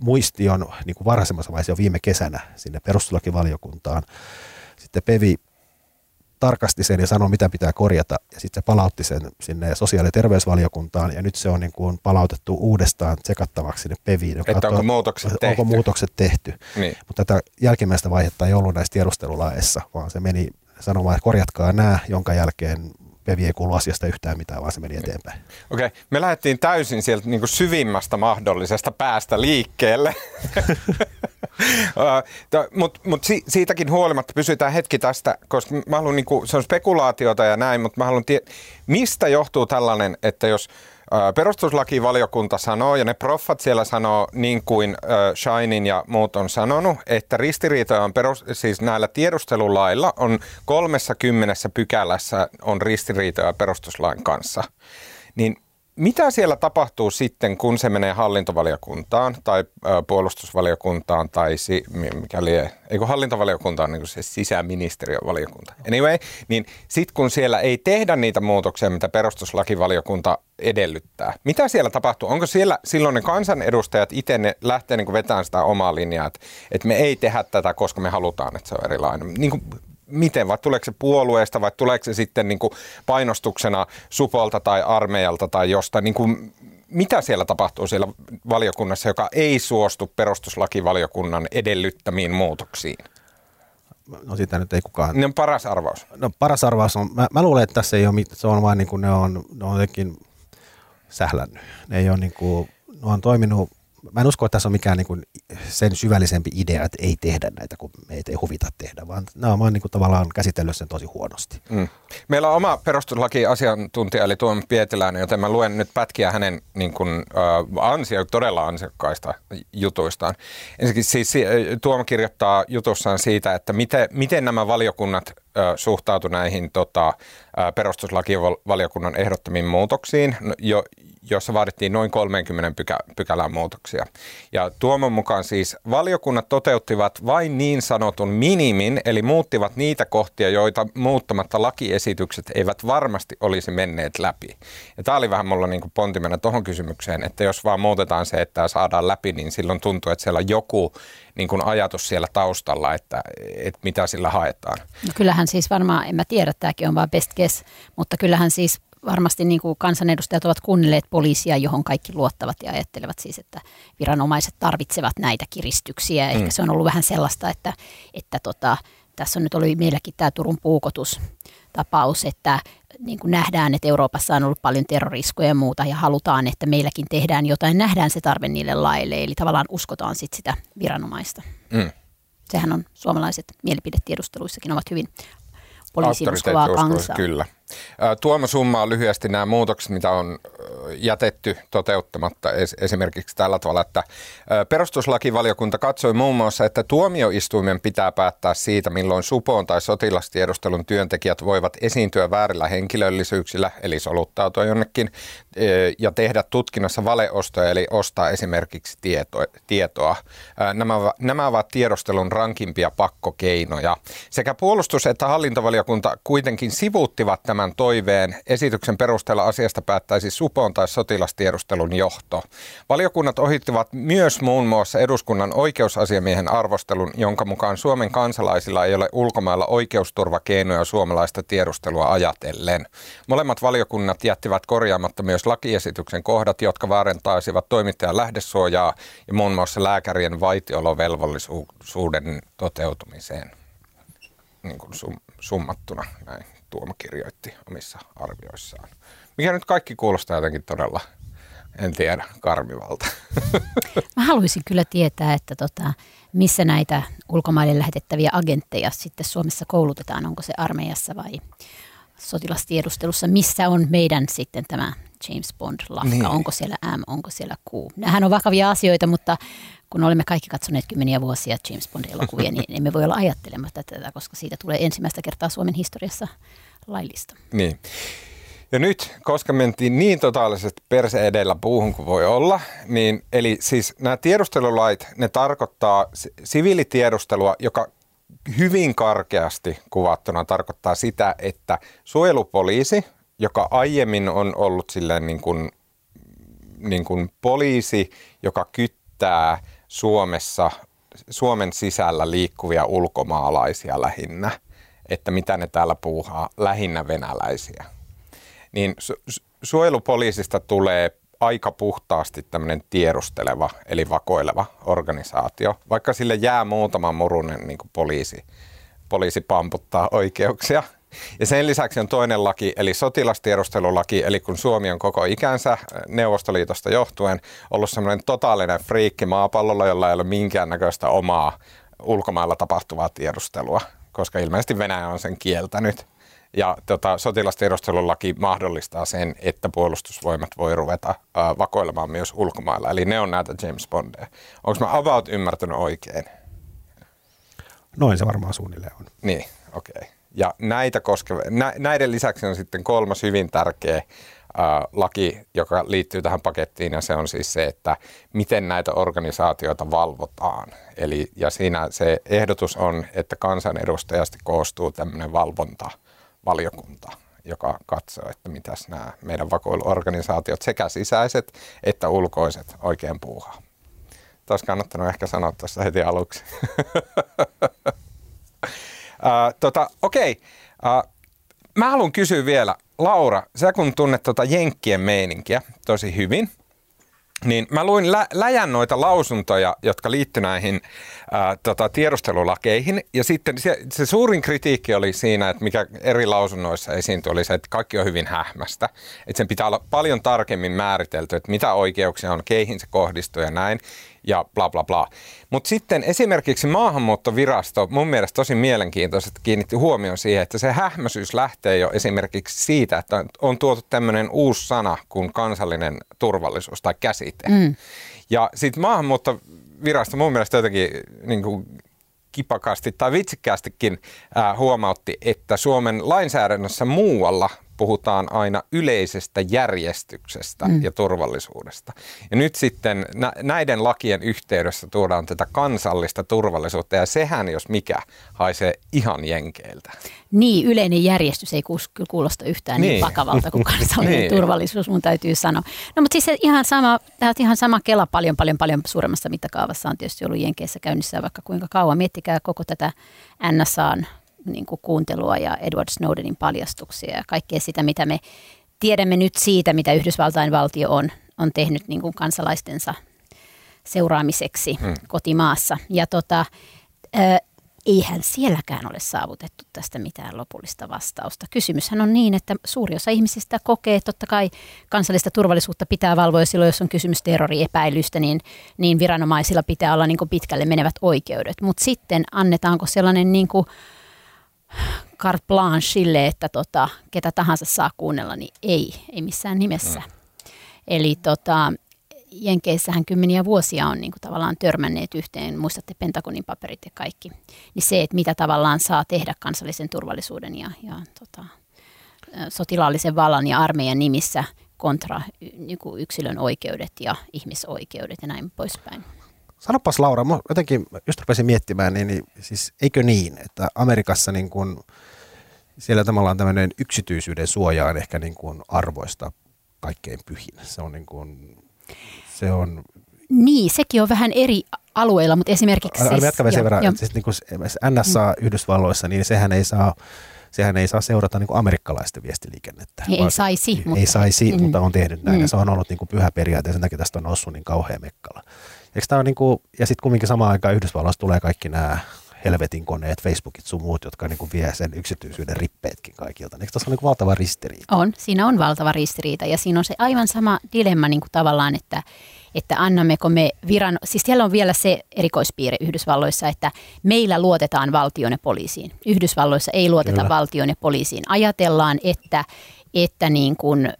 muistion niin kuin varhaisemmassa vaiheessa jo viime kesänä sinne perustuslakivaliokuntaan. Sitten Pevi tarkasti sen ja sanoi, mitä pitää korjata, ja sitten se palautti sen sinne sosiaali- ja terveysvaliokuntaan, ja nyt se on niin kuin palautettu uudestaan tsekattavaksi sinne PEViin. Että katsoo, onko muutokset onko tehty? muutokset tehty. Niin. Mutta tätä jälkimmäistä vaihetta ei ollut näissä tiedustelulaeissa, vaan se meni sanomaan, että korjatkaa nämä, jonka jälkeen Pevi ei kuulu asiasta yhtään mitään, vaan se meni eteenpäin. Okei, okay. me lähdettiin täysin sieltä niin syvimmästä mahdollisesta päästä liikkeelle. mutta mut si, siitäkin huolimatta pysytään hetki tästä, koska mä haluan, niin kuin, se on spekulaatiota ja näin, mutta mä haluan tietää, mistä johtuu tällainen, että jos perustuslakivaliokunta sanoo, ja ne proffat siellä sanoo, niin kuin Shinin ja muut on sanonut, että ristiriitoja on perus, siis näillä tiedustelulailla on kolmessa kymmenessä pykälässä on ristiriitoja perustuslain kanssa. Niin mitä siellä tapahtuu sitten, kun se menee hallintovaliokuntaan tai puolustusvaliokuntaan tai si, mikä lie, eikö hallintovaliokuntaan niin se sisäministeriön valiokunta. Anyway, niin sitten kun siellä ei tehdä niitä muutoksia, mitä perustuslakivaliokunta edellyttää. Mitä siellä tapahtuu? Onko siellä silloin ne kansanedustajat itse ne lähtee niin vetämään sitä omaa linjaa, että, että me ei tehdä tätä, koska me halutaan, että se on erilainen. Niin kuin miten, vai tuleeko se puolueesta vai tuleeko se sitten niin kuin painostuksena supolta tai armeijalta tai jostain, niin kuin, mitä siellä tapahtuu siellä valiokunnassa, joka ei suostu perustuslakivaliokunnan edellyttämiin muutoksiin? No sitä nyt ei kukaan. Ne on paras arvaus. No paras arvaus on, mä, mä luulen, että tässä ei ole mitään, se on vain niin kuin ne on, ne on jotenkin sählännyt. Ne ei ole niin kuin, ne on toiminut mä en usko, että tässä on mikään niin kuin sen syvällisempi idea, että ei tehdä näitä, kun meitä ei huvita tehdä, vaan nämä on niin kuin tavallaan käsitellyt sen tosi huonosti. Mm. Meillä on oma perustuslaki-asiantuntija, eli Tuomo Pietiläinen, joten mä luen nyt pätkiä hänen niin kuin, äh, ansio, todella ansiokkaista jutuistaan. Ensinnäkin siis Tuomo kirjoittaa jutussaan siitä, että miten, miten nämä valiokunnat suhtautu näihin tota, perustuslakivaliokunnan ehdottamiin muutoksiin, no, jo, jossa vaadittiin noin 30 pykä, pykälän muutoksia. Ja Tuomon mukaan siis valiokunnat toteuttivat vain niin sanotun minimin, eli muuttivat niitä kohtia, joita muuttamatta lakiesitykset eivät varmasti olisi menneet läpi. Ja tämä oli vähän mulla niin pontimena tuohon kysymykseen, että jos vaan muutetaan se, että saadaan läpi, niin silloin tuntuu, että siellä on joku niin kuin ajatus siellä taustalla, että, että mitä sillä haetaan. No kyllähän siis varmaan, en mä tiedä, tämäkin on vaan best guess, mutta kyllähän siis varmasti niin kuin kansanedustajat ovat kuunnelleet poliisia, johon kaikki luottavat ja ajattelevat siis, että viranomaiset tarvitsevat näitä kiristyksiä. Ehkä mm. se on ollut vähän sellaista, että, että tota, tässä on nyt oli meilläkin tämä Turun puukotus tapaus, että niin kuin nähdään, että Euroopassa on ollut paljon terroriskoja ja muuta ja halutaan, että meilläkin tehdään jotain, nähdään se tarve niille laille, eli tavallaan uskotaan sit sitä viranomaista. Mm. Sehän on suomalaiset mielipidetiedusteluissakin ovat hyvin poliisin uskovaa kansaa. Kyllä. Tuomo summaa lyhyesti nämä muutokset, mitä on jätetty toteuttamatta esimerkiksi tällä tavalla, että perustuslakivaliokunta katsoi muun muassa, että tuomioistuimen pitää päättää siitä, milloin supoon tai sotilastiedustelun työntekijät voivat esiintyä väärillä henkilöllisyyksillä, eli soluttautua jonnekin, ja tehdä tutkinnassa valeostoja, eli ostaa esimerkiksi tieto, tietoa. Nämä, nämä ovat tiedostelun rankimpia pakkokeinoja. Sekä puolustus- että hallintovaliokunta kuitenkin sivuuttivat tämän tämän toiveen. Esityksen perusteella asiasta päättäisi supon tai sotilastiedustelun johto. Valiokunnat ohittivat myös muun muassa eduskunnan oikeusasiamiehen arvostelun, jonka mukaan Suomen kansalaisilla ei ole ulkomailla oikeusturvakeinoja suomalaista tiedustelua ajatellen. Molemmat valiokunnat jättivät korjaamatta myös lakiesityksen kohdat, jotka vaarentaisivat toimittajan lähdesuojaa ja muun muassa lääkärien vaitiolovelvollisuuden toteutumiseen niin kuin sum, summattuna näin. Tuomo kirjoitti omissa arvioissaan. Mikä nyt kaikki kuulostaa jotenkin todella, en tiedä, karmivalta. Mä haluaisin kyllä tietää, että tota, missä näitä ulkomaille lähetettäviä agentteja sitten Suomessa koulutetaan. Onko se armeijassa vai sotilastiedustelussa? Missä on meidän sitten tämä James Bond-lafka? Niin. Onko siellä M, onko siellä Q? Nämähän on vakavia asioita, mutta kun olemme kaikki katsoneet kymmeniä vuosia James Bond-elokuvia, niin emme voi olla ajattelematta tätä, koska siitä tulee ensimmäistä kertaa Suomen historiassa laillista. Niin. Ja nyt, koska mentiin niin totaalisesti perse edellä puuhun kuin voi olla, niin eli siis nämä tiedustelulait, ne tarkoittaa siviilitiedustelua, joka hyvin karkeasti kuvattuna tarkoittaa sitä, että suojelupoliisi, joka aiemmin on ollut silleen niin kuin, niin kuin poliisi, joka kyttää Suomessa, Suomen sisällä liikkuvia ulkomaalaisia lähinnä, että mitä ne täällä puuhaa, lähinnä venäläisiä. Niin su- suojelupoliisista tulee aika puhtaasti tämmöinen tiedusteleva, eli vakoileva organisaatio, vaikka sille jää muutama murunen niin kuin poliisi, poliisi pamputtaa oikeuksia. Ja sen lisäksi on toinen laki, eli sotilastiedustelulaki, eli kun Suomi on koko ikänsä Neuvostoliitosta johtuen ollut semmoinen totaalinen friikki maapallolla, jolla ei ole minkäännäköistä omaa ulkomailla tapahtuvaa tiedustelua, koska ilmeisesti Venäjä on sen kieltänyt. Ja tota, sotilastiedustelulaki mahdollistaa sen, että puolustusvoimat voi ruveta äh, vakoilemaan myös ulkomailla. Eli ne on näitä James Bondeja. Onko mä about ymmärtänyt oikein? Noin se varmaan suunnilleen on. Niin, okei. Okay. Ja näitä koskeva, nä, näiden lisäksi on sitten kolmas hyvin tärkeä laki, joka liittyy tähän pakettiin, ja se on siis se, että miten näitä organisaatioita valvotaan. Eli, ja siinä se ehdotus on, että kansanedustajasti koostuu tämmöinen valvonta – valiokunta, joka katsoo, että mitäs nämä meidän vakoiluorganisaatiot, sekä sisäiset että ulkoiset, oikein puuhaa. Taas kannattanut ehkä sanoa tuossa heti aluksi. uh, tota, Okei, okay. uh, mä haluan kysyä vielä, Laura, sä kun tunnet tuota Jenkkien meininkiä tosi hyvin – niin mä luin lä- läjän noita lausuntoja, jotka liittyy näihin ää, tota, tiedustelulakeihin. Ja sitten se, se suurin kritiikki oli siinä, että mikä eri lausunnoissa esiintyi, oli se, että kaikki on hyvin hähmästä. Että sen pitää olla paljon tarkemmin määritelty, että mitä oikeuksia on, keihin se kohdistuu ja näin ja bla bla bla. Mutta sitten esimerkiksi maahanmuuttovirasto mun mielestä tosi mielenkiintoisesti kiinnitti huomioon siihen, että se hähmäisyys lähtee jo esimerkiksi siitä, että on tuotu tämmöinen uusi sana kuin kansallinen turvallisuus tai käsite. Mm. Ja sitten maahanmuuttovirasto mun mielestä jotenkin niin kuin kipakasti tai vitsikkäästikin äh, huomautti, että Suomen lainsäädännössä muualla puhutaan aina yleisestä järjestyksestä mm. ja turvallisuudesta. Ja nyt sitten näiden lakien yhteydessä tuodaan tätä kansallista turvallisuutta, ja sehän, jos mikä, haisee ihan jenkeiltä. Niin, yleinen järjestys ei kuulosta yhtään niin, niin vakavalta kuin kansallinen niin. turvallisuus, mun täytyy sanoa. No mutta siis ihan sama, tämä ihan sama kela paljon, paljon, paljon suuremmassa mittakaavassa on tietysti ollut Jenkeissä käynnissä vaikka kuinka kauan. Miettikää koko tätä NSAn niin kuin kuuntelua ja Edward Snowdenin paljastuksia ja kaikkea sitä, mitä me tiedämme nyt siitä, mitä Yhdysvaltain valtio on, on tehnyt niin kuin kansalaistensa seuraamiseksi hmm. kotimaassa. Ja tota, äh, eihän sielläkään ole saavutettu tästä mitään lopullista vastausta. Kysymyshän on niin, että suuri osa ihmisistä kokee, että totta kai kansallista turvallisuutta pitää valvoa, ja silloin jos on kysymys terroriepäilystä, niin, niin viranomaisilla pitää olla niin kuin pitkälle menevät oikeudet. Mutta sitten annetaanko sellainen niin kuin carte blanche sille, että tota, ketä tahansa saa kuunnella, niin ei, ei missään nimessä. Mm. Eli tota, Jenkeissähän kymmeniä vuosia on niin kuin tavallaan törmänneet yhteen, muistatte Pentagonin paperit ja kaikki, niin se, että mitä tavallaan saa tehdä kansallisen turvallisuuden ja, ja tota, sotilaallisen vallan ja armeijan nimissä kontra niin kuin yksilön oikeudet ja ihmisoikeudet ja näin poispäin. Sanopas Laura, mä jotenkin just rupesin miettimään, niin, niin siis eikö niin, että Amerikassa niin kun, siellä tavallaan tämmöinen yksityisyyden suoja on ehkä niin kuin arvoista kaikkein pyhin. Se on niin kuin, se on... Niin, sekin on vähän eri alueilla, mutta esimerkiksi... Siis, jatkamme sen verran, jo. siis niin kuin NSA mm. Yhdysvalloissa, niin sehän ei saa sehän ei saa seurata niin kuin amerikkalaista viestiliikennettä. Ei, ei saisi. Ei, mutta, ei saisi, mm. mutta on tehnyt näin. Mm. Ja se on ollut niin kuin pyhä periaate ja sen takia tästä on noussut niin kauhean mekkala. Eikö tämä niin kuin, ja sitten kumminkin samaan aikaan Yhdysvalloissa tulee kaikki nämä helvetin koneet, Facebookit sun muut, jotka niin kuin vie sen yksityisyyden rippeetkin kaikilta. Eikö tässä ole niin valtava ristiriita? On, siinä on valtava ristiriita ja siinä on se aivan sama dilemma niin kuin tavallaan, että, että annammeko me viran, siis siellä on vielä se erikoispiirre Yhdysvalloissa, että meillä luotetaan valtion ja poliisiin. Yhdysvalloissa ei luoteta Kyllä. valtion ja poliisiin. Ajatellaan, että että, niin kuin,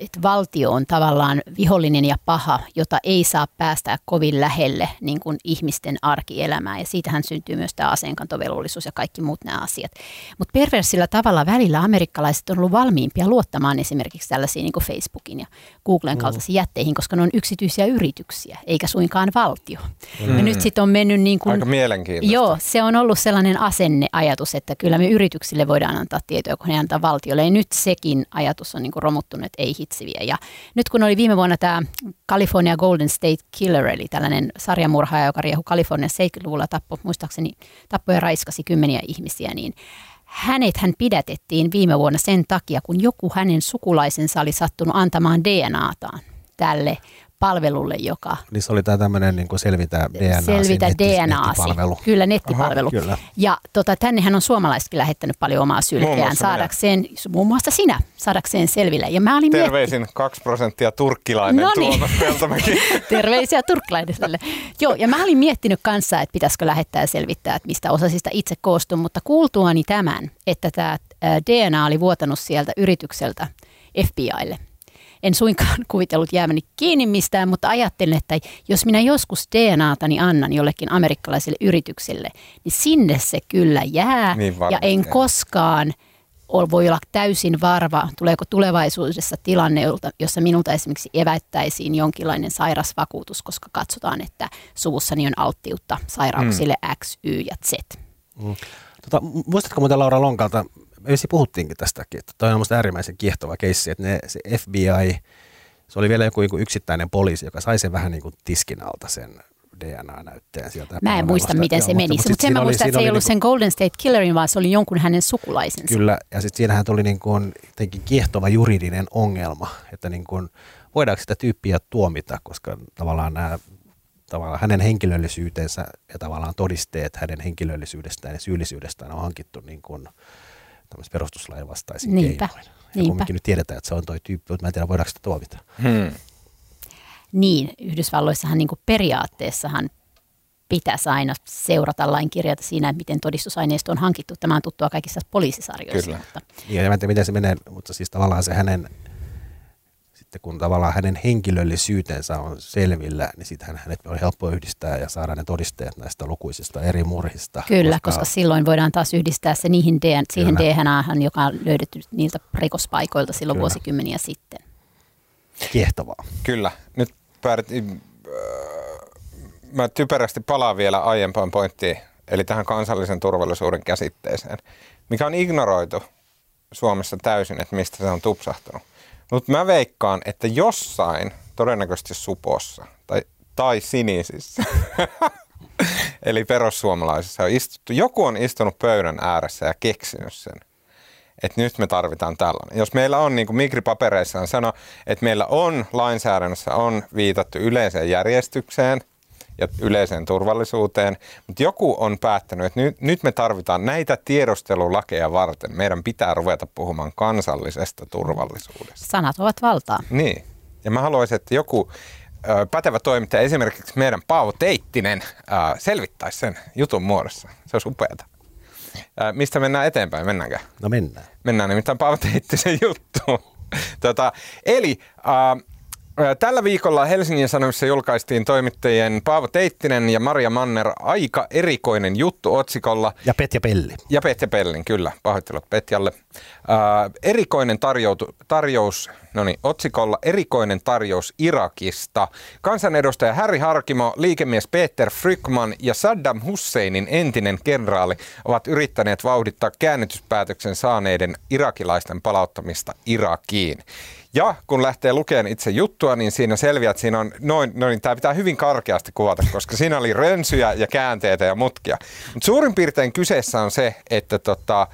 että valtio on tavallaan vihollinen ja paha, jota ei saa päästää kovin lähelle niin kuin ihmisten arkielämää. Ja siitähän syntyy myös tämä aseenkantovelvollisuus ja kaikki muut nämä asiat. Mutta perversillä tavalla välillä amerikkalaiset on ollut valmiimpia luottamaan esimerkiksi tällaisiin niin kuin Facebookin ja Googlen kaltaisiin mm. jätteihin, koska ne on yksityisiä yrityksiä, eikä suinkaan valtio. Mm. Ja nyt sitten on mennyt niin kuin... Aika mielenkiintoista. Joo, se on ollut sellainen asenneajatus, että kyllä me yrityksille voidaan antaa tietoja, kun ne antaa valtiolle. Ja nyt sekin ajatus on niin kuin romuttunut, että ei hitsiviä. Ja nyt kun oli viime vuonna tämä California Golden State Killer, eli tällainen sarjamurhaaja, joka riehu Kalifornian 70-luvulla tappo, muistaakseni tappoi ja raiskasi kymmeniä ihmisiä, niin hänet hän pidätettiin viime vuonna sen takia, kun joku hänen sukulaisensa oli sattunut antamaan DNAtaan tälle palvelulle, joka... Niin se oli tämä tämmöinen niin selvitä DNA. Selvitä DNA. Nettipalvelu. Kyllä, nettipalvelu. Aha, kyllä. Ja tota, tännehän on suomalaisetkin lähettänyt paljon omaa sylkeään saadakseen, minä. muun muassa sinä, saadakseen selville. Ja mä olin Terveisin mietti... 2 prosenttia turkkilainen no niin. Terveisiä turkkilaiselle. Joo, ja mä olin miettinyt kanssa, että pitäisikö lähettää ja selvittää, että mistä osasista itse koostuu, mutta kuultuani tämän, että tämä DNA oli vuotanut sieltä yritykseltä FBIlle – en suinkaan kuvitellut jäämäni kiinni mistään, mutta ajattelin, että jos minä joskus DNAtani annan jollekin amerikkalaiselle yritykselle, niin sinne se kyllä jää. Niin ja en koskaan voi olla täysin varva, tuleeko tulevaisuudessa tilanne, jossa minulta esimerkiksi evättäisiin jonkinlainen sairasvakuutus, koska katsotaan, että suvussani on alttiutta sairauksille mm. X, Y ja Z. Mm. Tota, muistatko muuten Laura Lonkalta, me puhuttiinkin tästäkin, että toi on minusta äärimmäisen kiehtova keissi, että ne, se FBI, se oli vielä joku, joku yksittäinen poliisi, joka sai sen vähän niin kuin tiskin alta sen DNA-näytteen sieltä. Mä en muista, miten Joo, se meni, mutta, mutta sen mä muistan, että se ei ollut niin kuin, sen Golden State Killerin, vaan se oli jonkun hänen sukulaisensa. Kyllä, ja sitten siinähän tuli niin kuin, kiehtova juridinen ongelma, että niin kuin, voidaanko sitä tyyppiä tuomita, koska tavallaan nämä tavallaan hänen henkilöllisyytensä ja tavallaan todisteet hänen henkilöllisyydestään ja syyllisyydestään on hankittu niin kuin, perustuslain vastaisin Niinpä. keinoin. Ja Niinpä. kumminkin nyt tiedetään, että se on toi tyyppi, mutta mä en tiedä, voidaanko sitä tuomita. Hmm. Niin, Yhdysvalloissahan niin periaatteessahan pitäisi aina seurata lainkirjata siinä, että miten todistusaineisto on hankittu. Tämä on tuttua kaikissa poliisisarjoissa. Kyllä. Mutta. Ja en tiedä, miten se menee, mutta siis tavallaan se hänen sitten kun tavallaan hänen henkilöllisyytensä on selvillä, niin sitten hänet on helppo yhdistää ja saada ne todisteet näistä lukuisista eri murhista. Kyllä, koska, koska silloin voidaan taas yhdistää se niihin DNA, siihen DNAhan, joka on löydetty niiltä rikospaikoilta silloin Kyllä. vuosikymmeniä sitten. Kiehtovaa. Kyllä. Nyt päädyttiin, äh, mä typerästi palaan vielä aiempaan pointtiin, eli tähän kansallisen turvallisuuden käsitteeseen, mikä on ignoroitu Suomessa täysin, että mistä se on tupsahtanut. Mutta mä veikkaan, että jossain, todennäköisesti supossa tai, tai sinisissä, eli perussuomalaisissa on istuttu, joku on istunut pöydän ääressä ja keksinyt sen että nyt me tarvitaan tällainen. Jos meillä on, niin kuin Migri papereissaan sano, että meillä on lainsäädännössä on viitattu yleiseen järjestykseen – ja yleiseen turvallisuuteen. Mutta joku on päättänyt, että nyt, nyt me tarvitaan näitä tiedostelulakeja varten. Meidän pitää ruveta puhumaan kansallisesta turvallisuudesta. Sanat ovat valtaa. Niin. Ja mä haluaisin, että joku ö, pätevä toimittaja, esimerkiksi meidän Paavo Teittinen, ö, selvittäisi sen jutun muodossa. Se olisi upeata. Ö, mistä mennään eteenpäin? Mennäänkö? No mennään. Mennään nimittäin Paavo Teittisen juttuun. tota, eli äh, Tällä viikolla Helsingin Sanomissa julkaistiin toimittajien Paavo Teittinen ja Maria Manner aika erikoinen juttu otsikolla. Ja Petja Pelli. Ja Petja Pellin, kyllä. Pahoittelut Petjalle. Äh, erikoinen tarjoutu, tarjous, no niin, otsikolla erikoinen tarjous Irakista. Kansanedustaja Harry Harkimo, liikemies Peter Frykman ja Saddam Husseinin entinen kenraali ovat yrittäneet vauhdittaa käännytyspäätöksen saaneiden irakilaisten palauttamista Irakiin. Ja kun lähtee lukemaan itse juttua, niin siinä selviää, että siinä on noin, no niin tämä pitää hyvin karkeasti kuvata, koska siinä oli rönsyjä ja käänteitä ja mutkia. Mutta suurin piirtein kyseessä on se, että tota,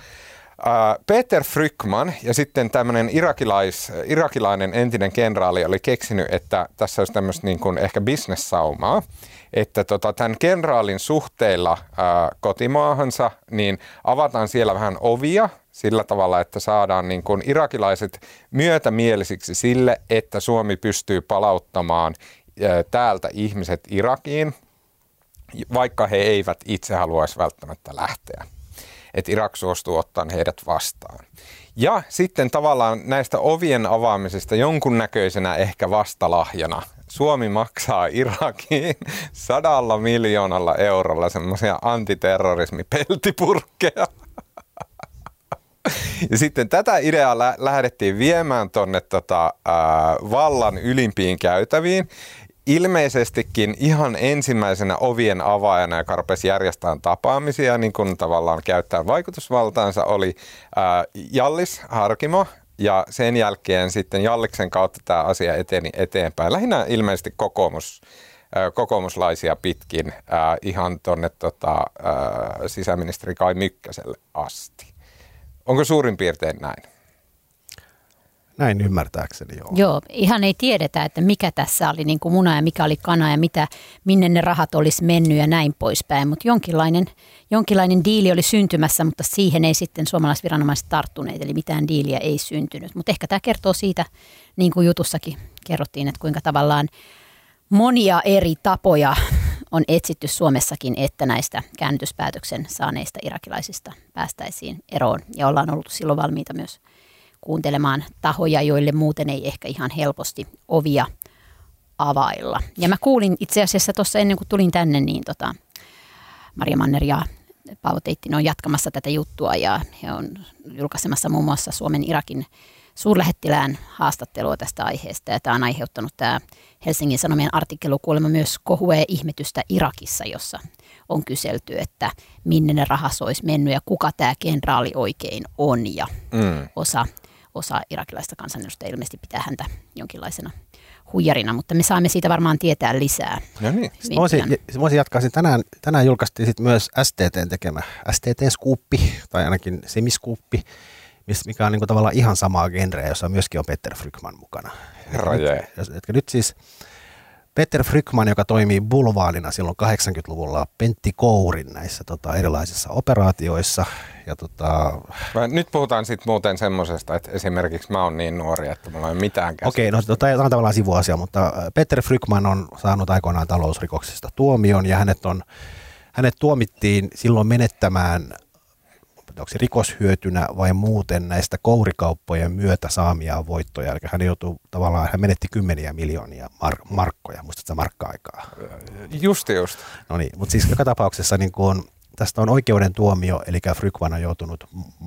Peter Frykman ja sitten tämmöinen irakilais, irakilainen entinen kenraali oli keksinyt, että tässä olisi tämmöistä niin kuin ehkä bisnessaumaa, että tota, tämän kenraalin suhteilla ää, kotimaahansa, niin avataan siellä vähän ovia sillä tavalla, että saadaan niin kuin irakilaiset myötämielisiksi sille, että Suomi pystyy palauttamaan ää, täältä ihmiset Irakiin, vaikka he eivät itse haluaisi välttämättä lähteä. Että Irak suostuu ottamaan heidät vastaan. Ja sitten tavallaan näistä ovien avaamisesta jonkunnäköisenä ehkä vastalahjana Suomi maksaa Irakiin sadalla miljoonalla eurolla semmoisia antiterrorismipeltipurkkeja. Ja sitten tätä ideaa lä- lähdettiin viemään tuonne tota, vallan ylimpiin käytäviin. Ilmeisestikin ihan ensimmäisenä ovien avaajana, ja karpesi järjestää tapaamisia, niin kuin tavallaan käyttää vaikutusvaltaansa, oli ää, Jallis Harkimo, ja sen jälkeen sitten Jalliksen kautta tämä asia eteni eteenpäin. Lähinnä ilmeisesti kokoomus, kokoomuslaisia pitkin ihan tuonne tota, sisäministeri Kai Mykkäselle asti. Onko suurin piirtein näin? Näin ymmärtääkseni, joo. Joo, ihan ei tiedetä, että mikä tässä oli niin kuin muna ja mikä oli kana ja mitä, minne ne rahat olisi mennyt ja näin poispäin. Mutta jonkinlainen, jonkinlainen diili oli syntymässä, mutta siihen ei sitten suomalaisviranomaiset tarttuneet, eli mitään diiliä ei syntynyt. Mutta ehkä tämä kertoo siitä, niin kuin jutussakin kerrottiin, että kuinka tavallaan monia eri tapoja on etsitty Suomessakin, että näistä käännytyspäätöksen saaneista irakilaisista päästäisiin eroon. Ja ollaan ollut silloin valmiita myös kuuntelemaan tahoja, joille muuten ei ehkä ihan helposti ovia availla. Ja mä kuulin itse asiassa tuossa ennen kuin tulin tänne, niin tota, Maria Manner ja Paavo Teittinen on jatkamassa tätä juttua ja he on julkaisemassa muun muassa Suomen Irakin suurlähettilään haastattelua tästä aiheesta. Ja tämä on aiheuttanut tämä Helsingin Sanomien artikkelu kuulemma myös kohua ja ihmetystä Irakissa, jossa on kyselty, että minne ne rahas olisi mennyt ja kuka tämä kenraali oikein on. Ja mm. osa osa irakilaista kansanedustajia ilmeisesti pitää häntä jonkinlaisena huijarina, mutta me saamme siitä varmaan tietää lisää. No niin. Voisin, voisin jatkaa. Tänään, tänään julkaistiin sit myös STTn tekemä STT-skuuppi, tai ainakin semiskuuppi, mikä on niin kuin tavallaan ihan samaa genreä, jossa myöskin on Peter Frykman mukana. Herra nyt, nyt siis Peter Frykman, joka toimii bulvaanina silloin 80-luvulla Pentti Kourin näissä tota, erilaisissa operaatioissa. Ja, tota... Nyt puhutaan sitten muuten semmoisesta, että esimerkiksi mä oon niin nuori, että mulla ei ole mitään. Okei, no tämä on tavallaan sivuasia, mutta Peter Frykman on saanut aikoinaan talousrikoksista tuomion ja hänet, on, hänet tuomittiin silloin menettämään onko se rikoshyötynä vai muuten näistä kourikauppojen myötä saamia voittoja. Eli hän joutuu tavallaan, hän menetti kymmeniä miljoonia mar- markkoja, muistatko markka-aikaa? Just just. No niin, mutta siis joka tapauksessa niin kun, tästä on oikeuden tuomio, eli Frykman on joutunut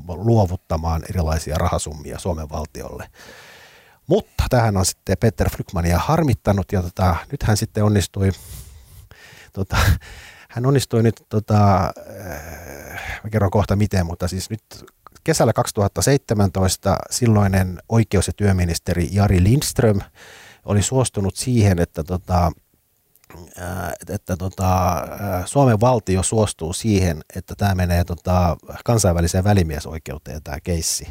luovuttamaan erilaisia rahasummia Suomen valtiolle. Mutta tähän on sitten Peter Frykmania harmittanut ja tota, nyt hän sitten onnistui tota, hän onnistui nyt, tota, kerron kohta miten, mutta siis nyt kesällä 2017 silloinen oikeus- ja työministeri Jari Lindström oli suostunut siihen, että tota, että, että tota, Suomen valtio suostuu siihen, että tämä menee tota, kansainväliseen välimiesoikeuteen tämä keissi.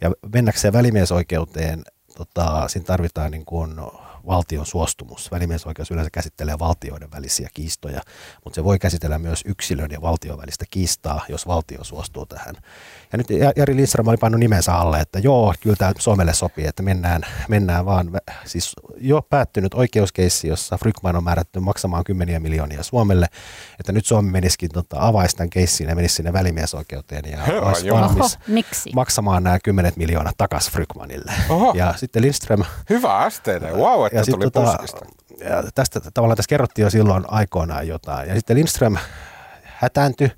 Ja mennäkseen välimiesoikeuteen tota, siinä tarvitaan niin kuin valtion suostumus. Välimiesoikeus yleensä käsittelee valtioiden välisiä kiistoja, mutta se voi käsitellä myös yksilön ja valtion välistä kiistaa, jos valtio suostuu tähän. Ja nyt Jari Lindström oli pannut nimensä alle, että joo, kyllä tämä Suomelle sopii, että mennään, mennään vaan. Siis jo päättynyt oikeuskeissi, jossa Frykman on määrätty maksamaan kymmeniä miljoonia Suomelle, että nyt Suomi menisikin tota, avaisi tämän keissiin ja menisi sinne välimiesoikeuteen ja Hyvä, olisi valmis Oho, miksi? maksamaan nämä kymmenet miljoonat takaisin Frykmanille. Oho. Ja sitten Lindström... Hyvä STD, wow, että ja tuli tota, ja tästä tavallaan tässä kerrottiin jo silloin aikoinaan jotain. Ja sitten Lindström hätääntyi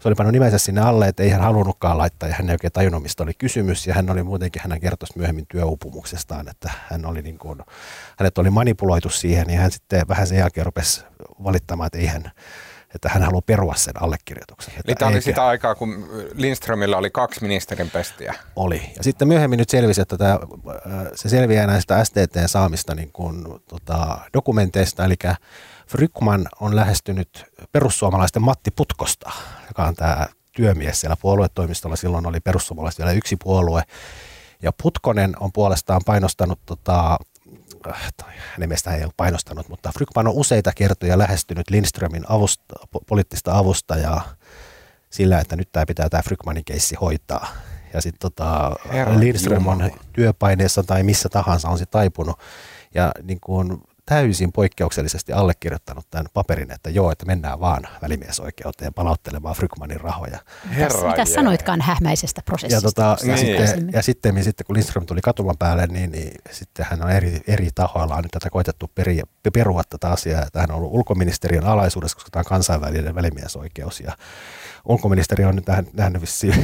se oli pannut nimensä sinne alle, että ei hän halunnutkaan laittaa ja hän ei oikein tajunnut, mistä oli kysymys. Ja hän oli muutenkin, hän kertoi myöhemmin työupumuksestaan, että hän oli niin kuin, hänet oli manipuloitu siihen ja hän sitten vähän sen jälkeen rupesi valittamaan, että ei hän, että hän haluaa perua sen allekirjoituksen. Eli tämä oli sitä aikaa, kun Lindströmillä oli kaksi ministerin pestiä. Oli. Ja sitten myöhemmin nyt selvisi, että tämä, se selviää näistä STT saamista niin kuin, tota, dokumenteista, eli Frykman on lähestynyt perussuomalaisten Matti Putkosta, joka on tämä työmies siellä puoluetoimistolla. Silloin oli perussuomalaiset vielä yksi puolue. Ja Putkonen on puolestaan painostanut, tota, hänen mielestään ei ole painostanut, mutta Frykman on useita kertoja lähestynyt Lindströmin avusta, poliittista avustajaa sillä, että nyt tämä pitää tämä Frykmanin keissi hoitaa. Ja sitten tota, Lindström on työpaineessa tai missä tahansa on se taipunut. Ja niin kuin täysin poikkeuksellisesti allekirjoittanut tämän paperin, että joo, että mennään vaan välimiesoikeuteen palauttelemaan Frykmanin rahoja. Herra Mitä sanoitkaan hähmäisestä prosessista? Ja, tota, ja, niin. sitten, ja sitten, sitten, kun Lindström tuli katuman päälle, niin, niin sitten hän on eri, eri tahoilla nyt tätä koitettu peri, perua tätä asiaa. Että hän on ollut ulkoministeriön alaisuudessa, koska tämä on kansainvälinen välimiesoikeus. Ja ulkoministeri on nyt nähnyt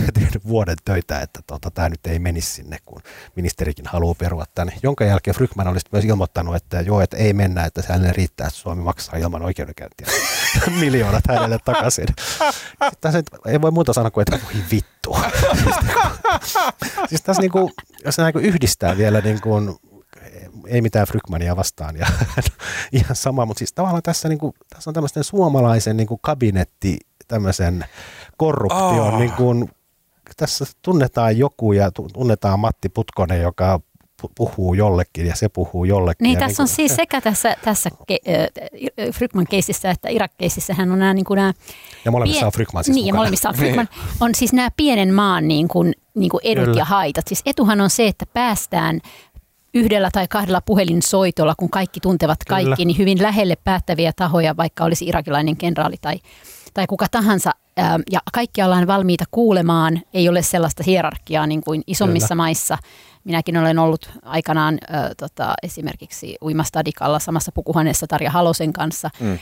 tehnyt vuoden töitä, että tota, tämä nyt ei menisi sinne, kun ministerikin haluaa perua tänne. Jonka jälkeen Frykman olisi myös ilmoittanut, että joo, että ei mennä, että hänelle riittää, että Suomi maksaa ilman oikeudenkäyntiä miljoonat hänelle takaisin. Sitten ei voi muuta sanoa kuin, että voi vittu. siis tässä niin kuin, jos niin yhdistää vielä niin kuin, ei mitään Frykmania vastaan ja ihan sama, mutta siis tavallaan tässä, niin kuin, tässä on tämmöisten suomalaisen niin kuin kabinetti tämmöisen korruption, oh. niin kuin, tässä tunnetaan joku ja tunnetaan Matti Putkonen, joka puhuu jollekin ja se puhuu jollekin. Niin, tässä niin on siis sekä tässä, tässä äh, Frykman keisissä että Irak-keisissä hän on nämä, niin kuin nämä ja molemmissa pien... on Frykman siis Niin, ja molemmissa on Frykman. on siis nämä pienen maan niin kuin, niin kuin edut Kyllä. ja haitat. Siis etuhan on se, että päästään yhdellä tai kahdella puhelinsoitolla, kun kaikki tuntevat kaikki, Kyllä. niin hyvin lähelle päättäviä tahoja, vaikka olisi irakilainen kenraali tai tai kuka tahansa, ja kaikki ollaan valmiita kuulemaan, ei ole sellaista hierarkiaa niin kuin isommissa Kyllä. maissa. Minäkin olen ollut aikanaan äh, tota, esimerkiksi uimastadikalla samassa pukuhuoneessa Tarja Halosen kanssa. Mm. Äh,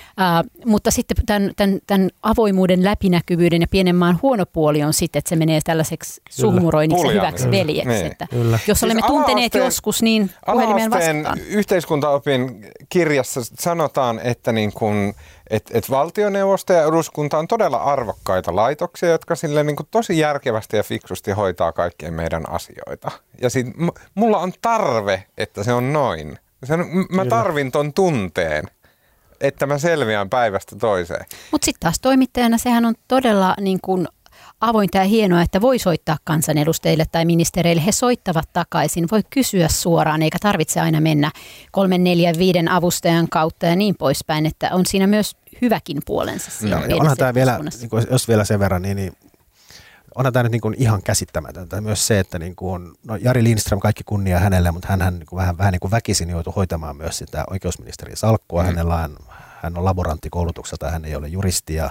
mutta sitten tämän, tämän, tämän avoimuuden, läpinäkyvyyden ja pienen maan huono puoli on sitten, että se menee tällaiseksi suhmuroinniksi hyväksi veljeksi. Niin. Että Kyllä. Jos siis olemme tunteneet joskus, niin puhelimeen vastaan. yhteiskuntaopin kirjassa sanotaan, että niin kun että et valtioneuvosto ja eduskunta on todella arvokkaita laitoksia, jotka sille niin kuin tosi järkevästi ja fiksusti hoitaa kaikkien meidän asioita. Ja sit, m- mulla on tarve, että se on noin. Se on, mä tarvin ton tunteen, että mä selviän päivästä toiseen. Mutta sitten taas toimittajana sehän on todella niin kuin avointa ja hienoa, että voi soittaa kansanedustajille tai ministereille. He soittavat takaisin, voi kysyä suoraan, eikä tarvitse aina mennä kolmen, neljän, viiden avustajan kautta ja niin poispäin, että on siinä myös hyväkin puolensa. No, onhan tämä vielä, niin kuin, jos vielä sen verran, niin, niin onhan tämä nyt niin kuin ihan käsittämätöntä. Myös se, että niin kuin, no Jari Lindström, kaikki kunnia hänelle, mutta hän, hän niin kuin vähän, vähän niin kuin väkisin joutui hoitamaan myös sitä oikeusministerin salkkua. Mm. Hänellä on, hän on laboranttikoulutukselta, hän ei ole juristi ja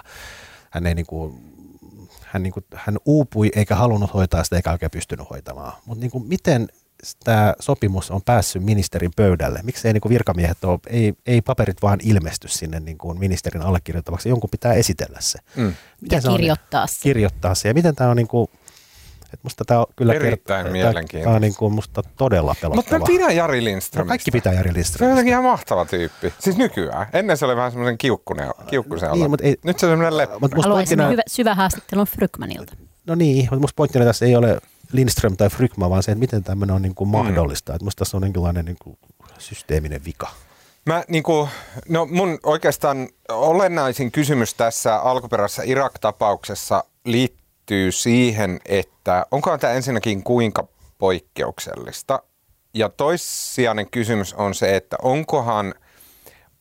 hän ei niin kuin, hän, niin kuin, hän uupui eikä halunnut hoitaa sitä eikä oikein pystynyt hoitamaan. Mutta niin kuin, miten tämä sopimus on päässyt ministerin pöydälle? Miksi ei niin kuin virkamiehet ole, ei, ei paperit vaan ilmesty sinne niin kuin ministerin allekirjoittavaksi, jonkun pitää esitellä se. Mm. Miten ja se kirjoittaa on, se. Kirjoittaa se. Ja miten tämä on niin kuin, että musta tämä on kyllä Erittäin mielenkiintoista. Tämä on niin kuin musta todella pelottava. Mutta mä pidän Jari Lindströmistä. No kaikki pitää Jari Lindströmistä. Se on jotenkin ihan mahtava tyyppi. Siis nykyään. Ennen se oli vähän semmoisen kiukkunen, kiukkunen niin, mutta ei, Nyt se on semmoinen leppä. Haluaisin pointtina... hyvä, syvä haastattelun Frykmanilta. No niin, mutta musta pointtina tässä ei ole Lindström tai Frykman, vaan se, että miten tämmöinen on niin kuin mm. mahdollista. Että musta tässä on jonkinlainen niin kuin systeeminen vika. Mä niin kuin, no mun oikeastaan olennaisin kysymys tässä alkuperäisessä Irak-tapauksessa liittyy siihen, että onkohan tämä ensinnäkin kuinka poikkeuksellista. Ja toissijainen kysymys on se, että onkohan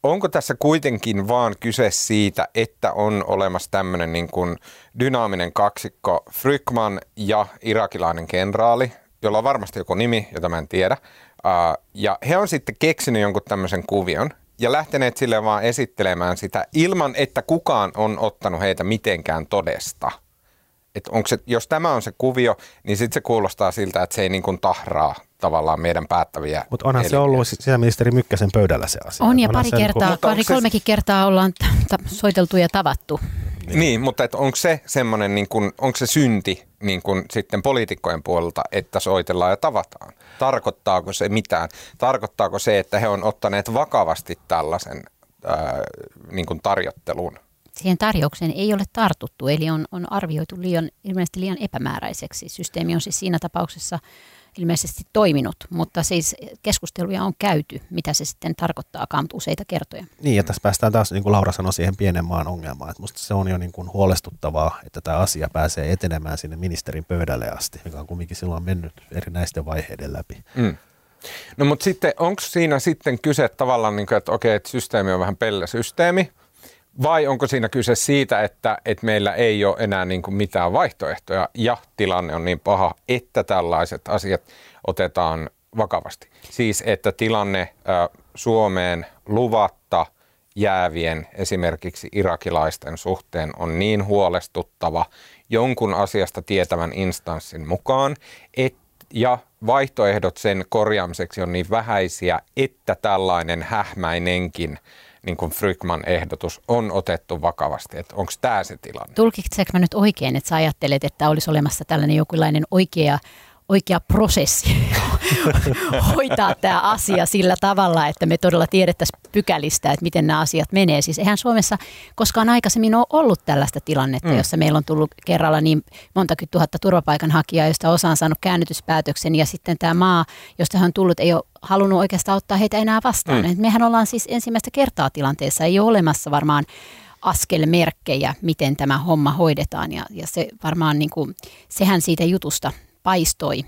onko tässä kuitenkin vaan kyse siitä, että on olemassa tämmöinen niin kuin dynaaminen kaksikko Frykman ja irakilainen kenraali, jolla on varmasti joku nimi, jota mä en tiedä. Ja he on sitten keksinyt jonkun tämmöisen kuvion ja lähteneet sille vaan esittelemään sitä ilman, että kukaan on ottanut heitä mitenkään todesta. Et onko se, jos tämä on se kuvio, niin sitten se kuulostaa siltä, että se ei niin kuin tahraa tavallaan meidän päättäviä Mutta onhan elimiä. se ollut sisäministeri Mykkäsen pöydällä se asia. On ja pari kertaa, pari kolmekin se... kertaa ollaan t- t- soiteltu ja tavattu. Niin, niin mutta et onko se semmoinen, niin kun, onko se synti niin kun sitten poliitikkojen puolelta, että soitellaan ja tavataan? Tarkoittaako se mitään? Tarkoittaako se, että he on ottaneet vakavasti tällaisen ää, niin kun tarjottelun? Siihen tarjoukseen ei ole tartuttu, eli on, on arvioitu liian, ilmeisesti liian epämääräiseksi. Systeemi on siis siinä tapauksessa ilmeisesti toiminut, mutta siis keskusteluja on käyty, mitä se sitten tarkoittaakaan useita kertoja. Niin, ja tässä päästään taas, niin kuin Laura sanoi, siihen pienen maan ongelmaan, että musta se on jo niin kuin huolestuttavaa, että tämä asia pääsee etenemään sinne ministerin pöydälle asti, mikä on kumminkin silloin mennyt erinäisten vaiheiden läpi. Mm. No mutta sitten onko siinä sitten kyse tavallaan, niin kuin, että okei, että systeemi on vähän pellesysteemi, vai onko siinä kyse siitä, että, että meillä ei ole enää niin kuin mitään vaihtoehtoja ja tilanne on niin paha, että tällaiset asiat otetaan vakavasti. Siis että tilanne Suomeen luvatta jäävien esimerkiksi irakilaisten suhteen on niin huolestuttava jonkun asiasta tietävän instanssin mukaan, et, ja vaihtoehdot sen korjaamiseksi on niin vähäisiä, että tällainen hähmäinenkin niin kuin Frykman ehdotus on otettu vakavasti. Onko tämä se tilanne? Tulkitseeko mä nyt oikein, että sä ajattelet, että olisi olemassa tällainen jokinlainen oikea oikea prosessi hoitaa tämä asia sillä tavalla, että me todella tiedettäisiin pykälistä, että miten nämä asiat menee. Siis eihän Suomessa koskaan aikaisemmin ole ollut tällaista tilannetta, mm. jossa meillä on tullut kerralla niin montakin tuhatta turvapaikanhakijaa, josta osa on saanut käännytyspäätöksen ja sitten tämä maa, josta hän on tullut, ei ole halunnut oikeastaan ottaa heitä enää vastaan. Mm. mehän ollaan siis ensimmäistä kertaa tilanteessa, ei ole olemassa varmaan askelmerkkejä, miten tämä homma hoidetaan ja, ja se varmaan niin kuin, sehän siitä jutusta paistoi.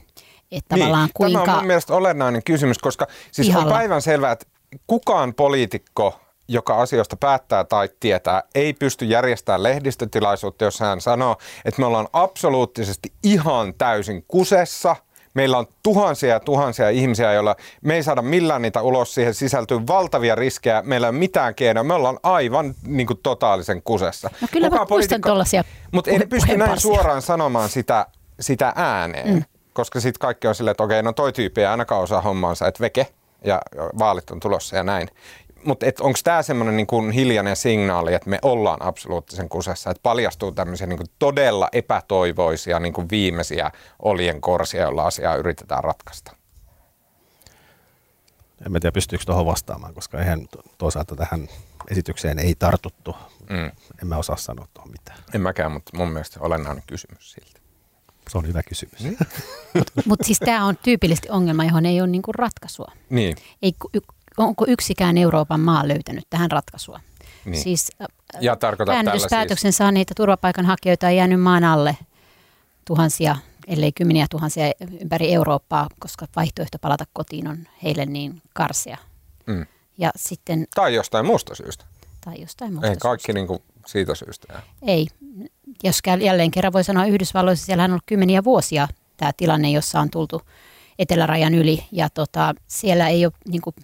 Että niin, kuinka... Tämä on mun mielestä olennainen kysymys, koska siis ihalla. on päivän selvää, että kukaan poliitikko, joka asioista päättää tai tietää, ei pysty järjestämään lehdistötilaisuutta, jos hän sanoo, että me ollaan absoluuttisesti ihan täysin kusessa. Meillä on tuhansia ja tuhansia ihmisiä, joilla me ei saada millään niitä ulos. Siihen sisältyy valtavia riskejä. Meillä ei ole mitään keinoa. Me ollaan aivan niin kuin, totaalisen kusessa. No kyllä Kukaan mä tuollaisia Mutta ei pysty näin suoraan sanomaan sitä sitä ääneen, mm. koska sitten kaikki on silleen, että okei, no toi tyyppi ei ainakaan osaa hommaansa, että veke ja vaalit on tulossa ja näin. Mutta onko tämä semmoinen niin hiljainen signaali, että me ollaan absoluuttisen kusessa, että paljastuu tämmöisiä niin todella epätoivoisia niin kuin viimeisiä olien korsia, joilla asiaa yritetään ratkaista? En tiedä, pystyykö tuohon vastaamaan, koska eihän toisaalta tähän esitykseen ei tartuttu. Mm. En mä osaa sanoa tuohon mitään. En mäkään, mutta mun mielestä olennainen kysymys siltä. Se on hyvä kysymys. Niin. Mutta mut siis tämä on tyypillisesti ongelma, johon ei ole niinku ratkaisua. Niin. Ei, onko yksikään Euroopan maa löytänyt tähän ratkaisua? Niin. Siis ja käännytyspäätöksen siis... saaneita turvapaikanhakijoita on jäänyt maan alle tuhansia, ellei kymmeniä tuhansia ympäri Eurooppaa, koska vaihtoehto palata kotiin on heille niin karsea. Mm. Ja sitten, tai jostain muusta syystä. Tai jostain muusta Ei kaikki syystä. Niin siitä syystä. Ei jos jälleen kerran voi sanoa Yhdysvalloissa, siellä on ollut kymmeniä vuosia tämä tilanne, jossa on tultu etelärajan yli. Ja tota, siellä ei ole niin kuin,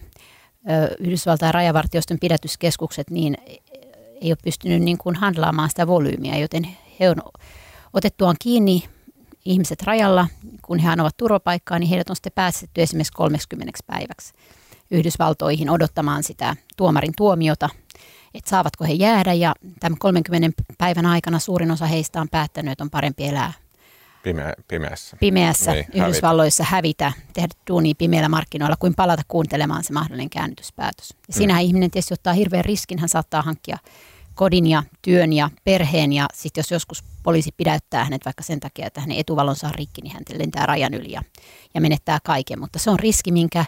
Yhdysvaltain rajavartioston pidätyskeskukset niin ei ole pystynyt niin kuin handlaamaan sitä volyymiä, joten he on otettuaan kiinni ihmiset rajalla, kun he ovat turvapaikkaa, niin heidät on sitten päästetty esimerkiksi 30 päiväksi Yhdysvaltoihin odottamaan sitä tuomarin tuomiota että saavatko he jäädä ja tämän 30 päivän aikana suurin osa heistä on päättänyt, että on parempi elää Pime- pimeässä, pimeässä niin, Yhdysvalloissa hävitä. hävitä, tehdä duunia pimeillä markkinoilla, kuin palata kuuntelemaan se mahdollinen käännytyspäätös. Ja siinähän mm. ihminen tietysti ottaa hirveän riskin, hän saattaa hankkia kodin ja työn ja perheen ja sitten jos joskus poliisi pidäyttää hänet vaikka sen takia, että hänen etuvalonsa on rikki, niin hän lentää rajan yli ja, ja menettää kaiken. Mutta se on riski, minkä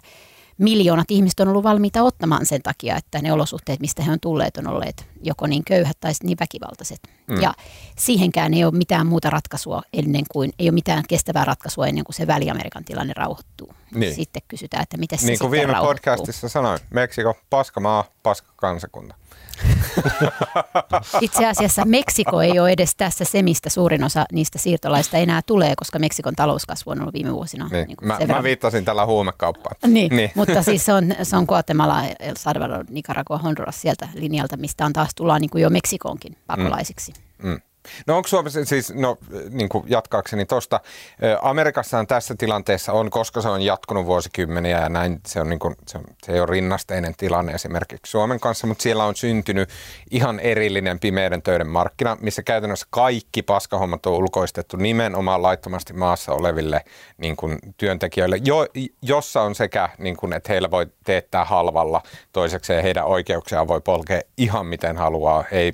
miljoonat ihmiset on ollut valmiita ottamaan sen takia, että ne olosuhteet, mistä he on tulleet, on olleet joko niin köyhät tai niin väkivaltaiset. Mm. Ja siihenkään ei ole mitään muuta ratkaisua ennen kuin, ei ole mitään kestävää ratkaisua ennen kuin se Väli-Amerikan tilanne rauhoittuu. Niin. Sitten kysytään, että miten se Niin kuin viime rauhoittuu. podcastissa sanoin, Meksiko, paskamaa, paska kansakunta. Itse asiassa Meksiko ei ole edes tässä se, mistä suurin osa niistä siirtolaista enää tulee, koska Meksikon talouskasvu on ollut viime vuosina. Niin. Niin mä, mä viittasin tällä huumekauppaan. Niin, niin. mutta siis se on, se on Guatemala, El Salvador, Nicaragua, Honduras sieltä linjalta, mistä on taas tullaan niin kuin jo Meksikoonkin pakolaisiksi. Mm. Mm. No onko Suomessa siis, no niin kuin jatkaakseni tuosta, Amerikassahan tässä tilanteessa on, koska se on jatkunut vuosikymmeniä ja näin, se, on niin kuin, se, on, se ei ole rinnasteinen tilanne esimerkiksi Suomen kanssa, mutta siellä on syntynyt ihan erillinen pimeiden töiden markkina, missä käytännössä kaikki paskahommat on ulkoistettu nimenomaan laittomasti maassa oleville niin kuin työntekijöille, jo, jossa on sekä, niin kuin, että heillä voi teettää halvalla, toisekseen heidän oikeuksiaan voi polkea ihan miten haluaa, ei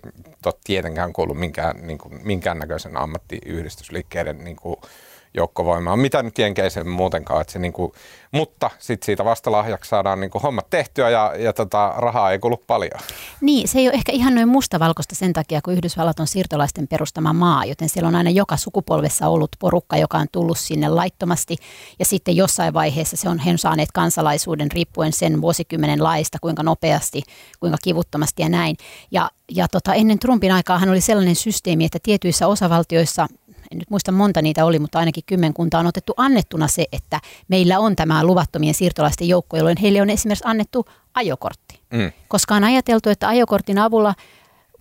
tietenkään kuulu minkään, niin kuin, minkäännäköisen ammattiyhdistysliikkeiden niin kuin, joukkovoimaa. Mitä nyt jenkeisen muutenkaan, että se niin kuin, mutta sitten siitä vastalahjaksi saadaan niin kuin hommat tehtyä ja, ja tota, rahaa ei kulu paljon. Niin, se ei ole ehkä ihan noin mustavalkoista sen takia, kun Yhdysvallat on siirtolaisten perustama maa, joten siellä on aina joka sukupolvessa ollut porukka, joka on tullut sinne laittomasti ja sitten jossain vaiheessa se on, he on saaneet kansalaisuuden riippuen sen vuosikymmenen laista, kuinka nopeasti, kuinka kivuttomasti ja näin. Ja, ja tota, ennen Trumpin aikaahan oli sellainen systeemi, että tietyissä osavaltioissa en nyt muista monta niitä oli, mutta ainakin kymmenkunta on otettu annettuna se, että meillä on tämä luvattomien siirtolaisten joukko, jolloin heille on esimerkiksi annettu ajokortti. Mm. Koska on ajateltu, että ajokortin avulla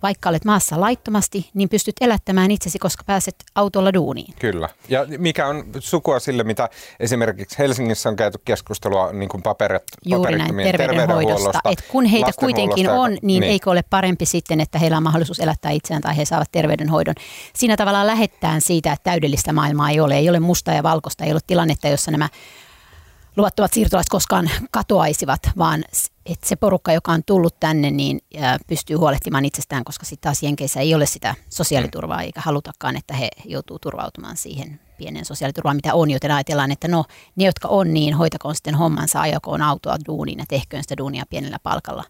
vaikka olet maassa laittomasti, niin pystyt elättämään itsesi, koska pääset autolla duuniin. Kyllä. Ja mikä on sukua sille, mitä esimerkiksi Helsingissä on käyty keskustelua niin kuin paperit, Juuri näin, terveydenhoidosta. Et kun heitä kuitenkin on, niin, niin eikö ole parempi sitten, että heillä on mahdollisuus elättää itseään tai he saavat terveydenhoidon. Siinä tavallaan lähettään siitä, että täydellistä maailmaa ei ole. Ei ole musta ja valkoista, ei ole tilannetta, jossa nämä luvattomat siirtolaiset koskaan katoaisivat, vaan että se porukka, joka on tullut tänne, niin pystyy huolehtimaan itsestään, koska sitten taas Jenkeissä ei ole sitä sosiaaliturvaa, eikä halutakaan, että he joutuu turvautumaan siihen pienen sosiaaliturvaan, mitä on, joten ajatellaan, että no ne, jotka on, niin hoitakoon sitten hommansa, ajakoon autoa duuniin ja tehköön sitä duunia pienellä palkalla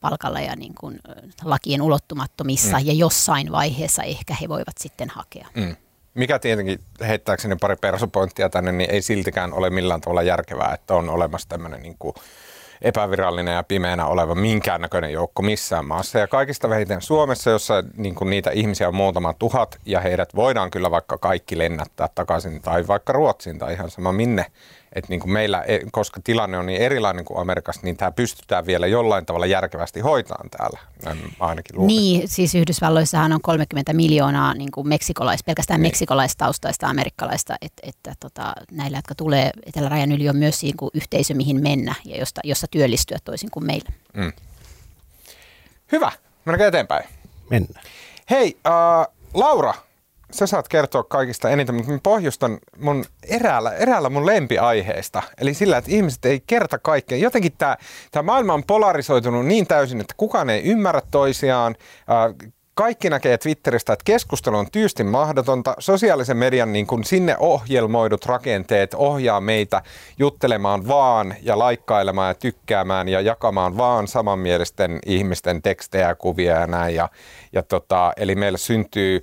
palkalla ja niin kuin lakien ulottumattomissa mm. ja jossain vaiheessa ehkä he voivat sitten hakea. Mm mikä tietenkin heittääkseni pari persopointtia tänne, niin ei siltikään ole millään tavalla järkevää, että on olemassa tämmöinen niin kuin epävirallinen ja pimeänä oleva minkäännäköinen joukko missään maassa. Ja kaikista vähiten Suomessa, jossa niin kuin niitä ihmisiä on muutama tuhat ja heidät voidaan kyllä vaikka kaikki lennättää takaisin tai vaikka Ruotsiin tai ihan sama minne että niin kuin meillä, e, koska tilanne on niin erilainen kuin Amerikassa, niin tämä pystytään vielä jollain tavalla järkevästi hoitamaan täällä, ainakin luulen. Niin, siis Yhdysvalloissahan on 30 miljoonaa niin kuin meksikolais, pelkästään niin. meksikolaistaustaista amerikkalaista, että, että tota, näillä, jotka tulee Etelä-rajan yli, on myös niin kuin yhteisö, mihin mennä ja josta, jossa työllistyä toisin kuin meillä. Mm. Hyvä, mennään eteenpäin. Mennään. Hei, uh, Laura, sä saat kertoa kaikista eniten, mutta mä pohjustan mun eräällä, eräällä mun lempiaiheesta. Eli sillä, että ihmiset ei kerta kaikkea. Jotenkin tämä, tämä maailma on polarisoitunut niin täysin, että kukaan ei ymmärrä toisiaan. Kaikki näkee Twitteristä, että keskustelu on tyystin mahdotonta. Sosiaalisen median niin kun sinne ohjelmoidut rakenteet ohjaa meitä juttelemaan vaan ja laikkailemaan ja tykkäämään ja jakamaan vaan samanmielisten ihmisten tekstejä, kuvia ja näin. Ja, ja tota, eli meillä syntyy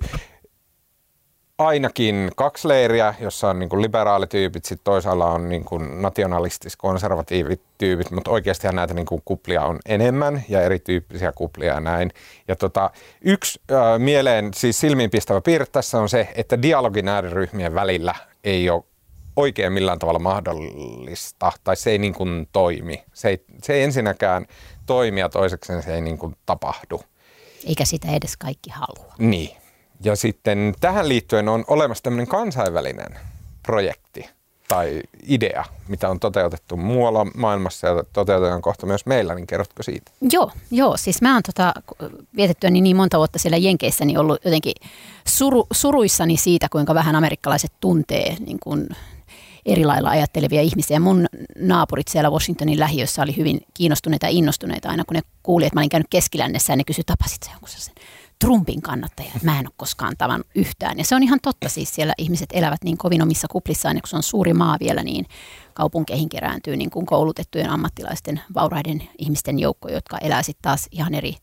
ainakin kaksi leiriä, jossa on niin liberaalityypit, sitten toisaalla on niin nationalistis-konservatiivit tyypit, mutta oikeastihan näitä niin kuin kuplia on enemmän ja erityyppisiä kuplia ja näin. Ja tota, yksi äh, mieleen siis silmiinpistävä piirre tässä on se, että dialogin ääriryhmien välillä ei ole oikein millään tavalla mahdollista, tai se ei niin kuin toimi. Se ei, se ei ensinnäkään toimi ja toiseksi se ei niin kuin tapahdu. Eikä sitä edes kaikki halua. Niin, ja sitten tähän liittyen on olemassa tämmöinen kansainvälinen projekti tai idea, mitä on toteutettu muualla maailmassa ja toteutetaan kohta myös meillä, niin kerrotko siitä? Joo, joo siis mä oon tota, vietettyä niin, monta vuotta siellä Jenkeissä, niin ollut jotenkin suru, suruissani siitä, kuinka vähän amerikkalaiset tuntee niin kuin eri lailla ajattelevia ihmisiä. Mun naapurit siellä Washingtonin lähiössä oli hyvin kiinnostuneita ja innostuneita aina, kun ne kuuli, että mä olin käynyt keskilännessä ja ne kysyi, tapasit sä jonkun sen Trumpin kannattaja. Mä en ole koskaan tavannut yhtään. Ja se on ihan totta siis, siellä ihmiset elävät niin kovin omissa kuplissaan, ja kun se on suuri maa vielä, niin kaupunkeihin kerääntyy niin kuin koulutettujen ammattilaisten, vauraiden ihmisten joukko, jotka elää sitten taas ihan eri,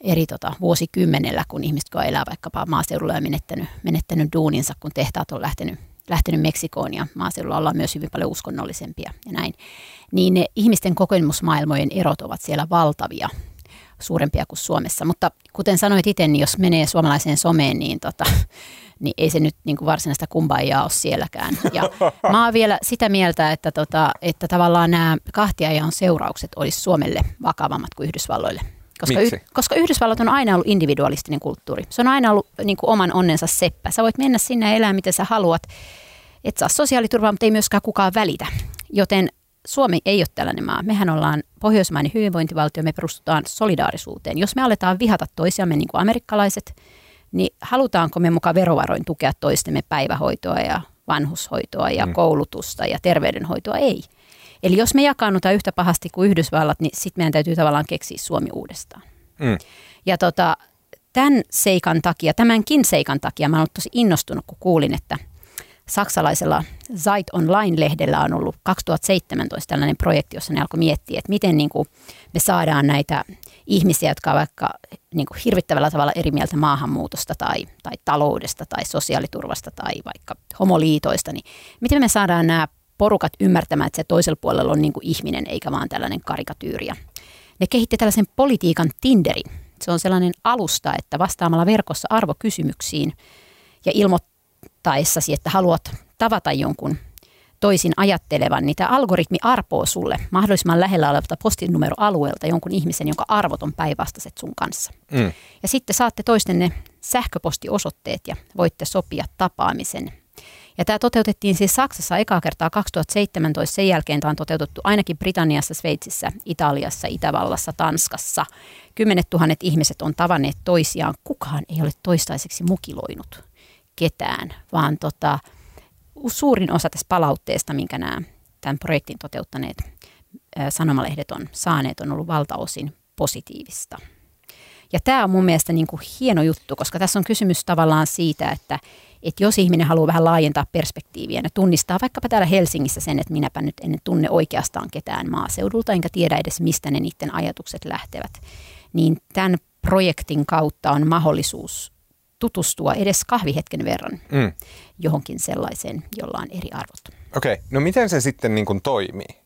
eri tota, vuosikymmenellä, kun ihmiset, kun elää vaikkapa maaseudulla ja menettänyt, menettänyt duuninsa, kun tehtaat on lähtenyt lähtenyt Meksikoon ja maaseudulla ollaan myös hyvin paljon uskonnollisempia ja näin, niin ne ihmisten kokemusmaailmojen erot ovat siellä valtavia suurempia kuin Suomessa. Mutta kuten sanoit itse, niin jos menee suomalaiseen someen, niin, tota, niin ei se nyt niin kuin varsinaista kumpaajaa ole sielläkään. Ja mä oon vielä sitä mieltä, että, tota, että tavallaan nämä kahtiajaon seuraukset olisi Suomelle vakavammat kuin Yhdysvalloille. Koska, Miksi? Y- koska Yhdysvallat on aina ollut individualistinen kulttuuri. Se on aina ollut niin kuin oman onnensa seppä. Sä voit mennä sinne ja elää miten sä haluat. Et saa sosiaaliturvaa, mutta ei myöskään kukaan välitä. Joten Suomi ei ole tällainen maa. Mehän ollaan pohjoismainen hyvinvointivaltio, me perustutaan solidaarisuuteen. Jos me aletaan vihata toisiamme niin kuin amerikkalaiset, niin halutaanko me mukaan verovaroin tukea toistemme päivähoitoa ja vanhushoitoa ja mm. koulutusta ja terveydenhoitoa? Ei. Eli jos me jakaannutaan yhtä pahasti kuin Yhdysvallat, niin sitten meidän täytyy tavallaan keksiä Suomi uudestaan. Mm. Ja tota, tämän seikan takia, tämänkin seikan takia, mä olen tosi innostunut, kun kuulin, että – saksalaisella Zeit Online-lehdellä on ollut 2017 tällainen projekti, jossa ne alkoi miettiä, että miten niin kuin me saadaan näitä ihmisiä, jotka ovat vaikka niin kuin hirvittävällä tavalla eri mieltä maahanmuutosta tai, tai taloudesta tai sosiaaliturvasta tai vaikka homoliitoista, niin miten me saadaan nämä porukat ymmärtämään, että se toisella puolella on niin kuin ihminen eikä vaan tällainen karikatyyri. Ne kehitti tällaisen politiikan Tinderin. Se on sellainen alusta, että vastaamalla verkossa arvokysymyksiin ja ilmo, odottaessasi, että haluat tavata jonkun toisin ajattelevan, niin tämä algoritmi arpoo sulle mahdollisimman lähellä olevalta postinumeroalueelta jonkun ihmisen, jonka arvot on päinvastaiset sun kanssa. Mm. Ja sitten saatte toistenne sähköpostiosoitteet ja voitte sopia tapaamisen. Ja tämä toteutettiin siis Saksassa ekaa kertaa 2017, sen jälkeen tämä on toteutettu ainakin Britanniassa, Sveitsissä, Italiassa, Itävallassa, Tanskassa. Kymmenet tuhannet ihmiset on tavanneet toisiaan, kukaan ei ole toistaiseksi mukiloinut ketään, vaan tota, suurin osa tästä palautteesta, minkä nämä tämän projektin toteuttaneet sanomalehdet on saaneet, on ollut valtaosin positiivista. Ja tämä on mun mielestä niin kuin hieno juttu, koska tässä on kysymys tavallaan siitä, että, että jos ihminen haluaa vähän laajentaa perspektiiviä ja tunnistaa vaikkapa täällä Helsingissä sen, että minäpä nyt en tunne oikeastaan ketään maaseudulta, enkä tiedä edes mistä ne niiden ajatukset lähtevät, niin tämän projektin kautta on mahdollisuus tutustua edes kahvihetken verran mm. johonkin sellaiseen, jolla on eri arvot. Okei, okay. no miten se sitten niin kuin toimii?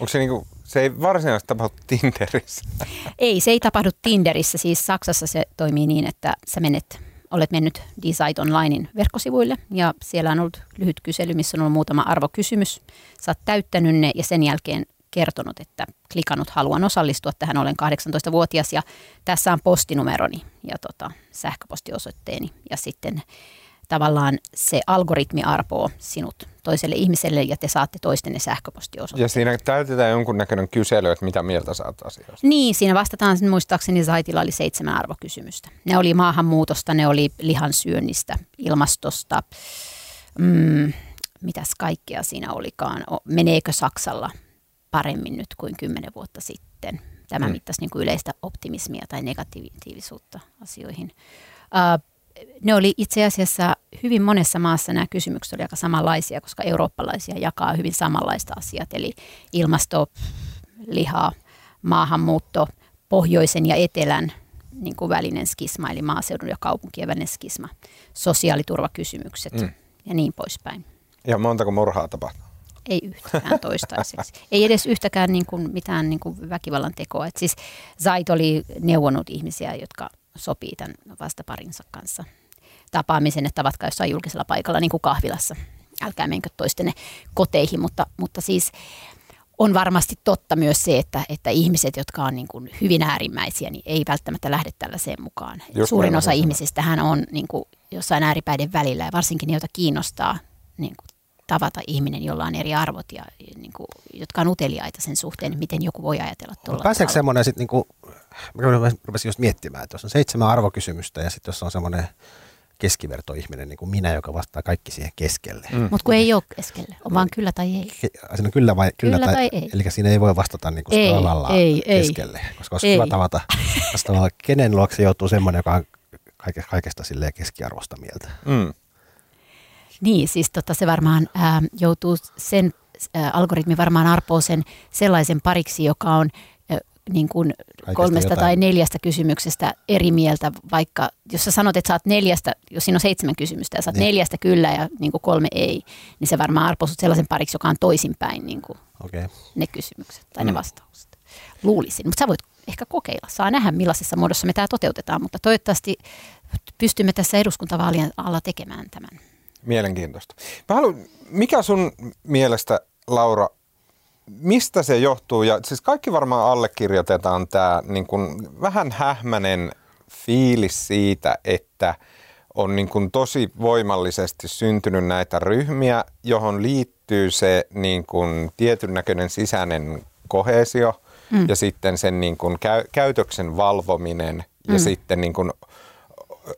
Onko se, niin kuin, se ei varsinaisesti tapahdu Tinderissä? Ei, se ei tapahdu Tinderissä. Siis Saksassa se toimii niin, että sä menet, olet mennyt Decide Onlinein verkkosivuille ja siellä on ollut lyhyt kysely, missä on ollut muutama arvokysymys. Sä oot täyttänyt ne ja sen jälkeen kertonut, että klikannut haluan osallistua tähän, olen 18-vuotias ja tässä on postinumeroni ja tota, sähköpostiosoitteeni ja sitten tavallaan se algoritmi arpoo sinut toiselle ihmiselle ja te saatte toistenne sähköpostiosoitteen. Ja siinä täytetään jonkunnäköinen kysely, että mitä mieltä saat asioista. Niin, siinä vastataan muistaakseni Zaitilla oli seitsemän arvokysymystä. Ne oli maahanmuutosta, ne oli lihansyönnistä, ilmastosta, mm, mitäs kaikkea siinä olikaan. Meneekö Saksalla paremmin nyt kuin kymmenen vuotta sitten. Tämä mm. mittasi niin kuin yleistä optimismia tai negatiivisuutta asioihin. Uh, ne oli itse asiassa hyvin monessa maassa nämä kysymykset oli aika samanlaisia, koska eurooppalaisia jakaa hyvin samanlaista asiat, eli ilmasto, liha, maahanmuutto, pohjoisen ja etelän niin kuin välinen skisma, eli maaseudun ja kaupunkien välinen skisma, sosiaaliturvakysymykset mm. ja niin poispäin. Ja montako murhaa tapahtuu? Ei yhtäkään toistaiseksi. Ei edes yhtäkään niin kuin mitään niin kuin väkivallan tekoa. Et siis Zait oli neuvonut ihmisiä, jotka sopii tämän vastaparinsa kanssa tapaamisen, että tavatkaa jossain julkisella paikalla, niin kuin kahvilassa. Älkää menkö toistenne koteihin, mutta, mutta siis on varmasti totta myös se, että, että ihmiset, jotka on niin kuin hyvin äärimmäisiä, niin ei välttämättä lähde tällaiseen mukaan. Just Suurin osa ihmisistä hän on niin kuin jossain ääripäiden välillä ja varsinkin ne, joita kiinnostaa niin kuin tavata ihminen, jolla on eri arvot ja niin kuin, jotka on uteliaita sen suhteen, miten joku voi ajatella tuolla Pääseekö semmoinen sitten, niin mä rupesin just miettimään, että jos on seitsemän arvokysymystä ja sitten jos on semmoinen keskivertoihminen, niin kuin minä, joka vastaa kaikki siihen keskelle. Mm. Mutta kun ei ole keskelle, on vaan kyllä tai ei. Siinä on kyllä, vai, kyllä, kyllä tai, tai ei. Eli siinä ei voi vastata niin kuin ei, ei, keskelle, ei. koska olisi ei. kiva tavata vastaavalla, kenen luokse joutuu semmoinen, joka on kaikesta silleen keskiarvosta mieltä. Mm. Niin, siis tota, se varmaan ää, joutuu sen, ää, algoritmi varmaan arpoo sen sellaisen pariksi, joka on ää, niin kuin kolmesta jotain. tai neljästä kysymyksestä eri mieltä, vaikka jos sä sanot, että saat neljästä, jos siinä on seitsemän kysymystä ja saat niin. neljästä kyllä ja niin kuin kolme ei, niin se varmaan arpoo sellaisen pariksi, joka on toisinpäin niin kuin okay. ne kysymykset tai mm. ne vastaukset. Luulisin, mutta sä voit ehkä kokeilla. Saa nähdä, millaisessa muodossa me tämä toteutetaan, mutta toivottavasti pystymme tässä eduskuntavaalien alla tekemään tämän. Mielenkiintoista. Mä haluan, mikä sun mielestä, Laura, mistä se johtuu? Ja siis kaikki varmaan allekirjoitetaan tämä niin kuin vähän hähmänen fiilis siitä, että on niin kuin tosi voimallisesti syntynyt näitä ryhmiä, johon liittyy se niin kuin tietyn näköinen sisäinen kohesio mm. ja sitten sen niin kuin käy, käytöksen valvominen ja mm. sitten niin kuin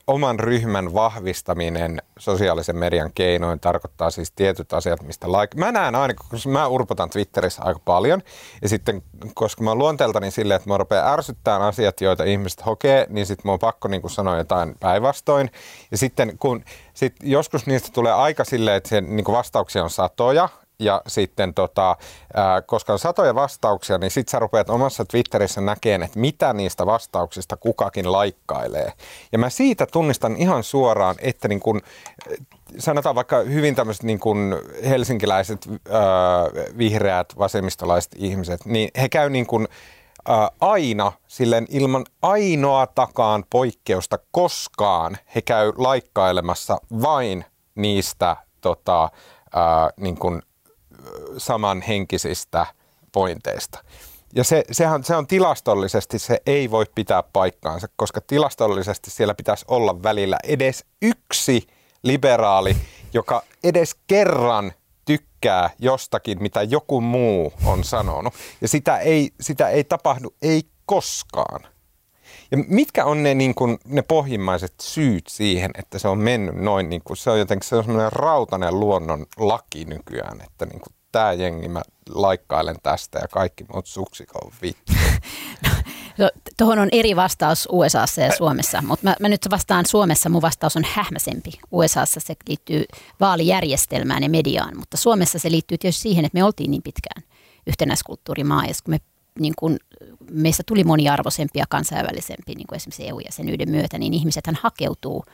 oman ryhmän vahvistaminen sosiaalisen median keinoin tarkoittaa siis tietyt asiat, mistä like. Mä näen aina, koska mä urpotan Twitterissä aika paljon, ja sitten koska mä luonteeltani silleen, että mä rupean ärsyttämään asiat, joita ihmiset hokee, niin sitten mä oon pakko niin sanoa jotain päinvastoin. Ja sitten kun sit joskus niistä tulee aika silleen, että se, niin vastauksia on satoja, ja sitten tota, ää, koska on satoja vastauksia, niin sit sä rupeat omassa Twitterissä näkemään, että mitä niistä vastauksista kukakin laikkailee. Ja mä siitä tunnistan ihan suoraan, että niin kun, sanotaan vaikka hyvin tämmöiset niin kun helsinkiläiset ää, vihreät vasemmistolaiset ihmiset, niin he käy niin kun, ää, aina silleen ilman ainoatakaan poikkeusta koskaan he käy laikkailemassa vain niistä tota, ää, niin kuin, samanhenkisistä pointeista. Ja se, sehän, se on tilastollisesti, se ei voi pitää paikkaansa, koska tilastollisesti siellä pitäisi olla välillä edes yksi liberaali, joka edes kerran tykkää jostakin, mitä joku muu on sanonut. Ja sitä ei, sitä ei tapahdu, ei koskaan. Ja mitkä on ne, niin kuin, ne pohjimmaiset syyt siihen, että se on mennyt noin, niin kuin, se on jotenkin se on semmoinen rautainen luonnon laki nykyään, että niin kuin, tämä jengi mä laikkailen tästä ja kaikki muut suksikon vittu. No, tuohon on eri vastaus USAssa ja Suomessa, mutta mä, mä nyt vastaan Suomessa, mun vastaus on hähmäsempi. USAssa se liittyy vaalijärjestelmään ja mediaan, mutta Suomessa se liittyy tietysti siihen, että me oltiin niin pitkään yhtenäiskulttuurimaa, ja kun me niin kun meistä tuli moniarvoisempia kansainvälisempi, niin kuin esimerkiksi EU-jäsenyyden myötä, niin ihmisethän hakeutuu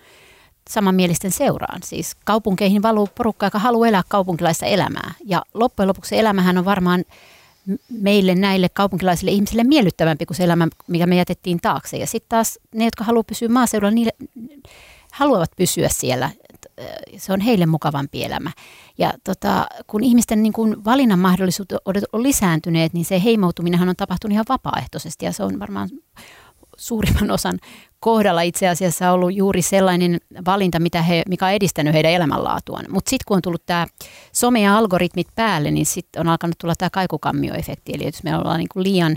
samanmielisten seuraan. Siis kaupunkeihin valuu porukka, joka haluaa elää kaupunkilaista elämää. Ja loppujen lopuksi elämähän on varmaan meille näille kaupunkilaisille ihmisille miellyttävämpi kuin se elämä, mikä me jätettiin taakse. Ja sitten taas ne, jotka haluavat pysyä maaseudulla, niille, haluavat pysyä siellä. Se on heille mukavampi elämä. Ja tota, kun ihmisten niin kun valinnan mahdollisuudet on lisääntyneet, niin se heimoutuminenhan on tapahtunut ihan vapaaehtoisesti ja se on varmaan suurimman osan kohdalla itse asiassa ollut juuri sellainen valinta, mitä he, mikä on edistänyt heidän elämänlaatuaan. Mutta sitten kun on tullut tämä some ja algoritmit päälle, niin sitten on alkanut tulla tämä kaikukammioefekti. Eli jos me ollaan niin kuin liian,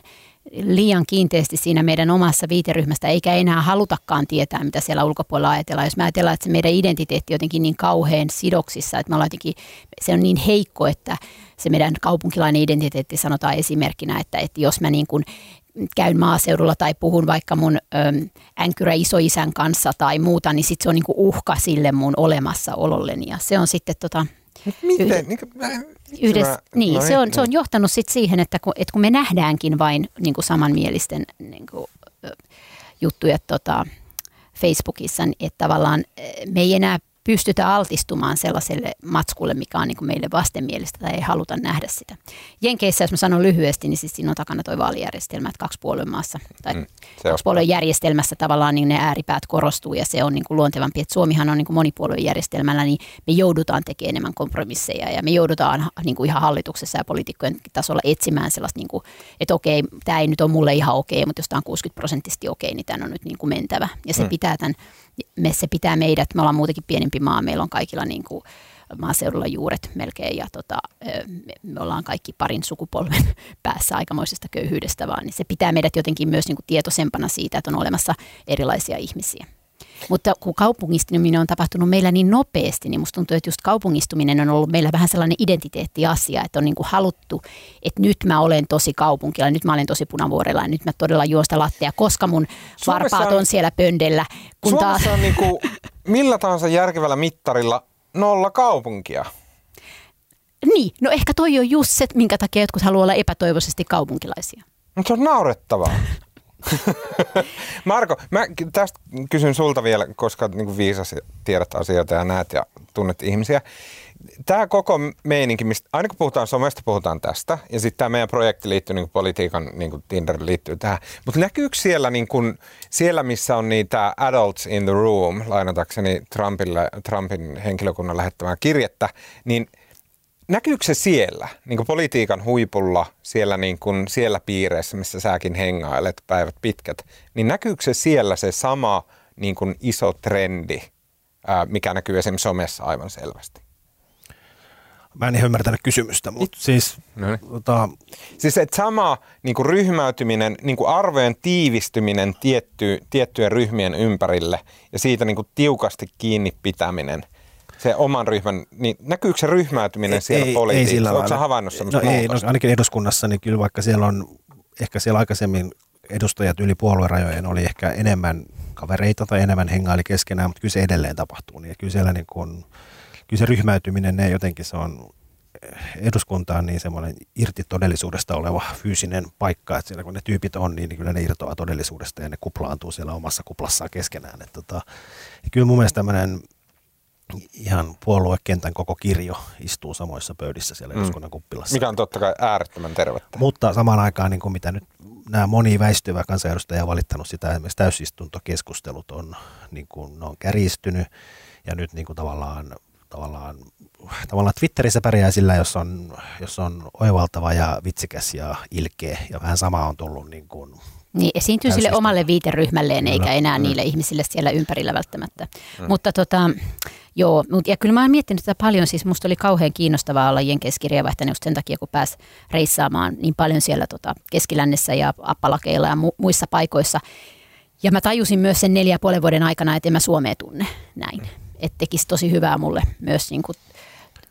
liian kiinteästi siinä meidän omassa viiteryhmästä, eikä enää halutakaan tietää, mitä siellä ulkopuolella ajatellaan. Jos me ajatellaan, että se meidän identiteetti jotenkin niin kauhean sidoksissa, että me ollaan jotenkin, se on niin heikko, että se meidän kaupunkilainen identiteetti sanotaan esimerkkinä, että, että jos mä niin kuin käyn maaseudulla tai puhun vaikka mun ö, änkyrä isoisän kanssa tai muuta, niin sitten se on niinku uhka sille mun olemassaololleni. Ja se on sitten tota, Miten? Niin, yhdes, mä, niin, no se, on, se on johtanut sit siihen, että kun, että kun me nähdäänkin vain niin kuin samanmielisten niin kuin, juttuja tota, Facebookissa, niin että tavallaan me ei enää pystytä altistumaan sellaiselle matskulle, mikä on niin kuin meille vastenmielistä tai ei haluta nähdä sitä. Jenkeissä, jos mä sanon lyhyesti, niin siis siinä on takana tuo vaalijärjestelmä, että kaksi puolueen maassa tai mm, kaksi puolueen järjestelmässä tavallaan niin ne ääripäät korostuu ja se on niin kuin luontevampi. Että Suomihan on niin kuin monipuolueen järjestelmällä, niin me joudutaan tekemään enemmän kompromisseja ja me joudutaan niin kuin ihan hallituksessa ja poliitikkojen tasolla etsimään sellaista, niin kuin, että okei, tämä ei nyt ole mulle ihan okei, mutta jos tämä on 60 prosenttisesti okei, niin tämä on nyt niin kuin mentävä. Ja se mm. pitää tämän me, se pitää meidät, me ollaan muutenkin pienempi maa, meillä on kaikilla niin kuin maaseudulla juuret melkein ja tota, me, me ollaan kaikki parin sukupolven päässä aikamoisesta köyhyydestä vaan, niin se pitää meidät jotenkin myös niin kuin tietoisempana siitä, että on olemassa erilaisia ihmisiä. Mutta kun kaupungistuminen on tapahtunut meillä niin nopeasti, niin musta tuntuu, että just kaupungistuminen on ollut meillä vähän sellainen identiteettiasia, että on niin kuin haluttu, että nyt mä olen tosi kaupunkilla, nyt mä olen tosi punavuorella ja nyt mä todella juosta lattea, koska mun Suomessa varpaat on siellä pöndellä. Kun Suomessa taas... on niin kuin millä tahansa järkevällä mittarilla nolla kaupunkia. Niin, no ehkä toi on just se, minkä takia jotkut haluaa olla epätoivoisesti kaupunkilaisia. Mutta se on naurettavaa. Marko, mä tästä kysyn sulta vielä, koska niin viisas tiedät asioita ja näet ja tunnet ihmisiä. Tämä koko meininki, mistä, aina kun puhutaan somesta, puhutaan tästä. Ja sitten tämä meidän projekti liittyy niin kuin politiikan, niin kuin Tinder liittyy tähän. Mutta näkyykö siellä, niin kuin, siellä, missä on niitä adults in the room, lainatakseni Trumpille, Trumpin henkilökunnan lähettämää kirjettä, niin – näkyykö se siellä, niin kuin politiikan huipulla, siellä, niin kuin, siellä piireissä, missä säkin hengailet päivät pitkät, niin näkyykö se siellä se sama niin kuin iso trendi, mikä näkyy esimerkiksi somessa aivan selvästi? Mä en ihan ymmärtänyt kysymystä, mutta siis... No niin. tota... Siis että sama niin kuin ryhmäytyminen, niin kuin arvojen tiivistyminen tietty, tiettyjen ryhmien ympärille ja siitä niin kuin tiukasti kiinni pitäminen – se oman ryhmän, niin näkyykö se ryhmäytyminen ei, siellä ei, politiikassa? Ei sillä Oletko havainnut no, ei, no, ainakin eduskunnassa, niin kyllä vaikka siellä on, ehkä siellä aikaisemmin edustajat yli puoluerajojen oli ehkä enemmän kavereita tai enemmän hengaili keskenään, mutta kyllä se edelleen tapahtuu. Niin, kyllä siellä niin kun, kyllä se ryhmäytyminen, ne jotenkin se on eduskunta on niin semmoinen irti todellisuudesta oleva fyysinen paikka, että siellä kun ne tyypit on, niin, kyllä ne irtoaa todellisuudesta ja ne kuplaantuu siellä omassa kuplassaan keskenään. Että tota, ja kyllä mun mielestä tämmöinen ihan puoluekentän koko kirjo istuu samoissa pöydissä siellä mm. eduskunnan kuppilassa. Mikä on totta kai äärettömän tervettä. Mutta samaan aikaan, niin kuin mitä nyt nämä moni väistyvä kansanedustaja on valittanut sitä, esimerkiksi täysistuntokeskustelut on, niin kuin, ne on kärjistynyt ja nyt niin kuin tavallaan tavallaan, tavallaan Twitterissä pärjää sillä, jos on, jos on oivaltava ja vitsikäs ja ilkeä. Ja vähän sama on tullut niin kuin niin, esiintyy sille omalle viiteryhmälleen, eikä enää mm. niille ihmisille siellä ympärillä välttämättä. Mm. Mutta tota, joo, ja kyllä mä oon miettinyt tätä paljon, siis musta oli kauhean kiinnostavaa olla Jenkeissä kirjeenvaihtajana just sen takia, kun pääsi reissaamaan niin paljon siellä tota, keskilännessä ja appalakeilla ja mu- muissa paikoissa. Ja mä tajusin myös sen neljä puolen vuoden aikana, että en mä Suomea tunne näin. Että tekisi tosi hyvää mulle myös niin kuin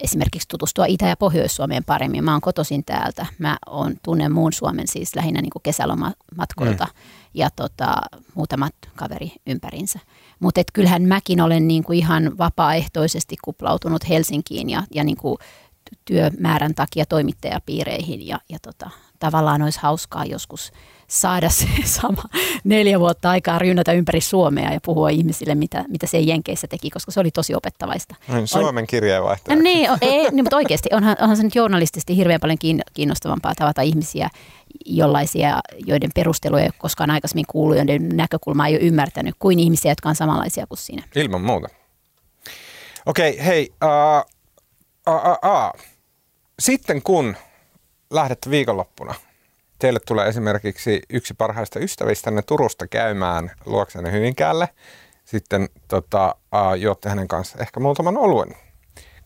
esimerkiksi tutustua Itä- ja Pohjois-Suomeen paremmin. Mä oon kotoisin täältä. Mä oon, tunnen muun Suomen siis lähinnä niin kuin kesälomatkoilta mm. ja tota, muutamat kaveri ympärinsä. Mutta kyllähän mäkin olen niin kuin ihan vapaaehtoisesti kuplautunut Helsinkiin ja, ja niin kuin työmäärän takia toimittajapiireihin ja, ja tota, tavallaan olisi hauskaa joskus saada se sama neljä vuotta aikaa rynnätä ympäri Suomea ja puhua ihmisille, mitä, mitä se Jenkeissä teki, koska se oli tosi opettavaista. Niin, Suomen kirjeenvaihtaja. Niin, ei, niin, mutta oikeasti onhan, onhan se nyt journalistisesti hirveän paljon kiinnostavampaa tavata ihmisiä, jollaisia, joiden perusteluja ei ole koskaan aikaisemmin kuullut, joiden näkökulmaa ei ole ymmärtänyt, kuin ihmisiä, jotka on samanlaisia kuin sinä. Ilman muuta. Okei, okay, hei. Uh, uh, uh, uh. Sitten kun lähdet viikonloppuna – teille tulee esimerkiksi yksi parhaista ystävistänne Turusta käymään luoksenne Hyvinkäälle. Sitten tota, juotte hänen kanssa ehkä muutaman oluen,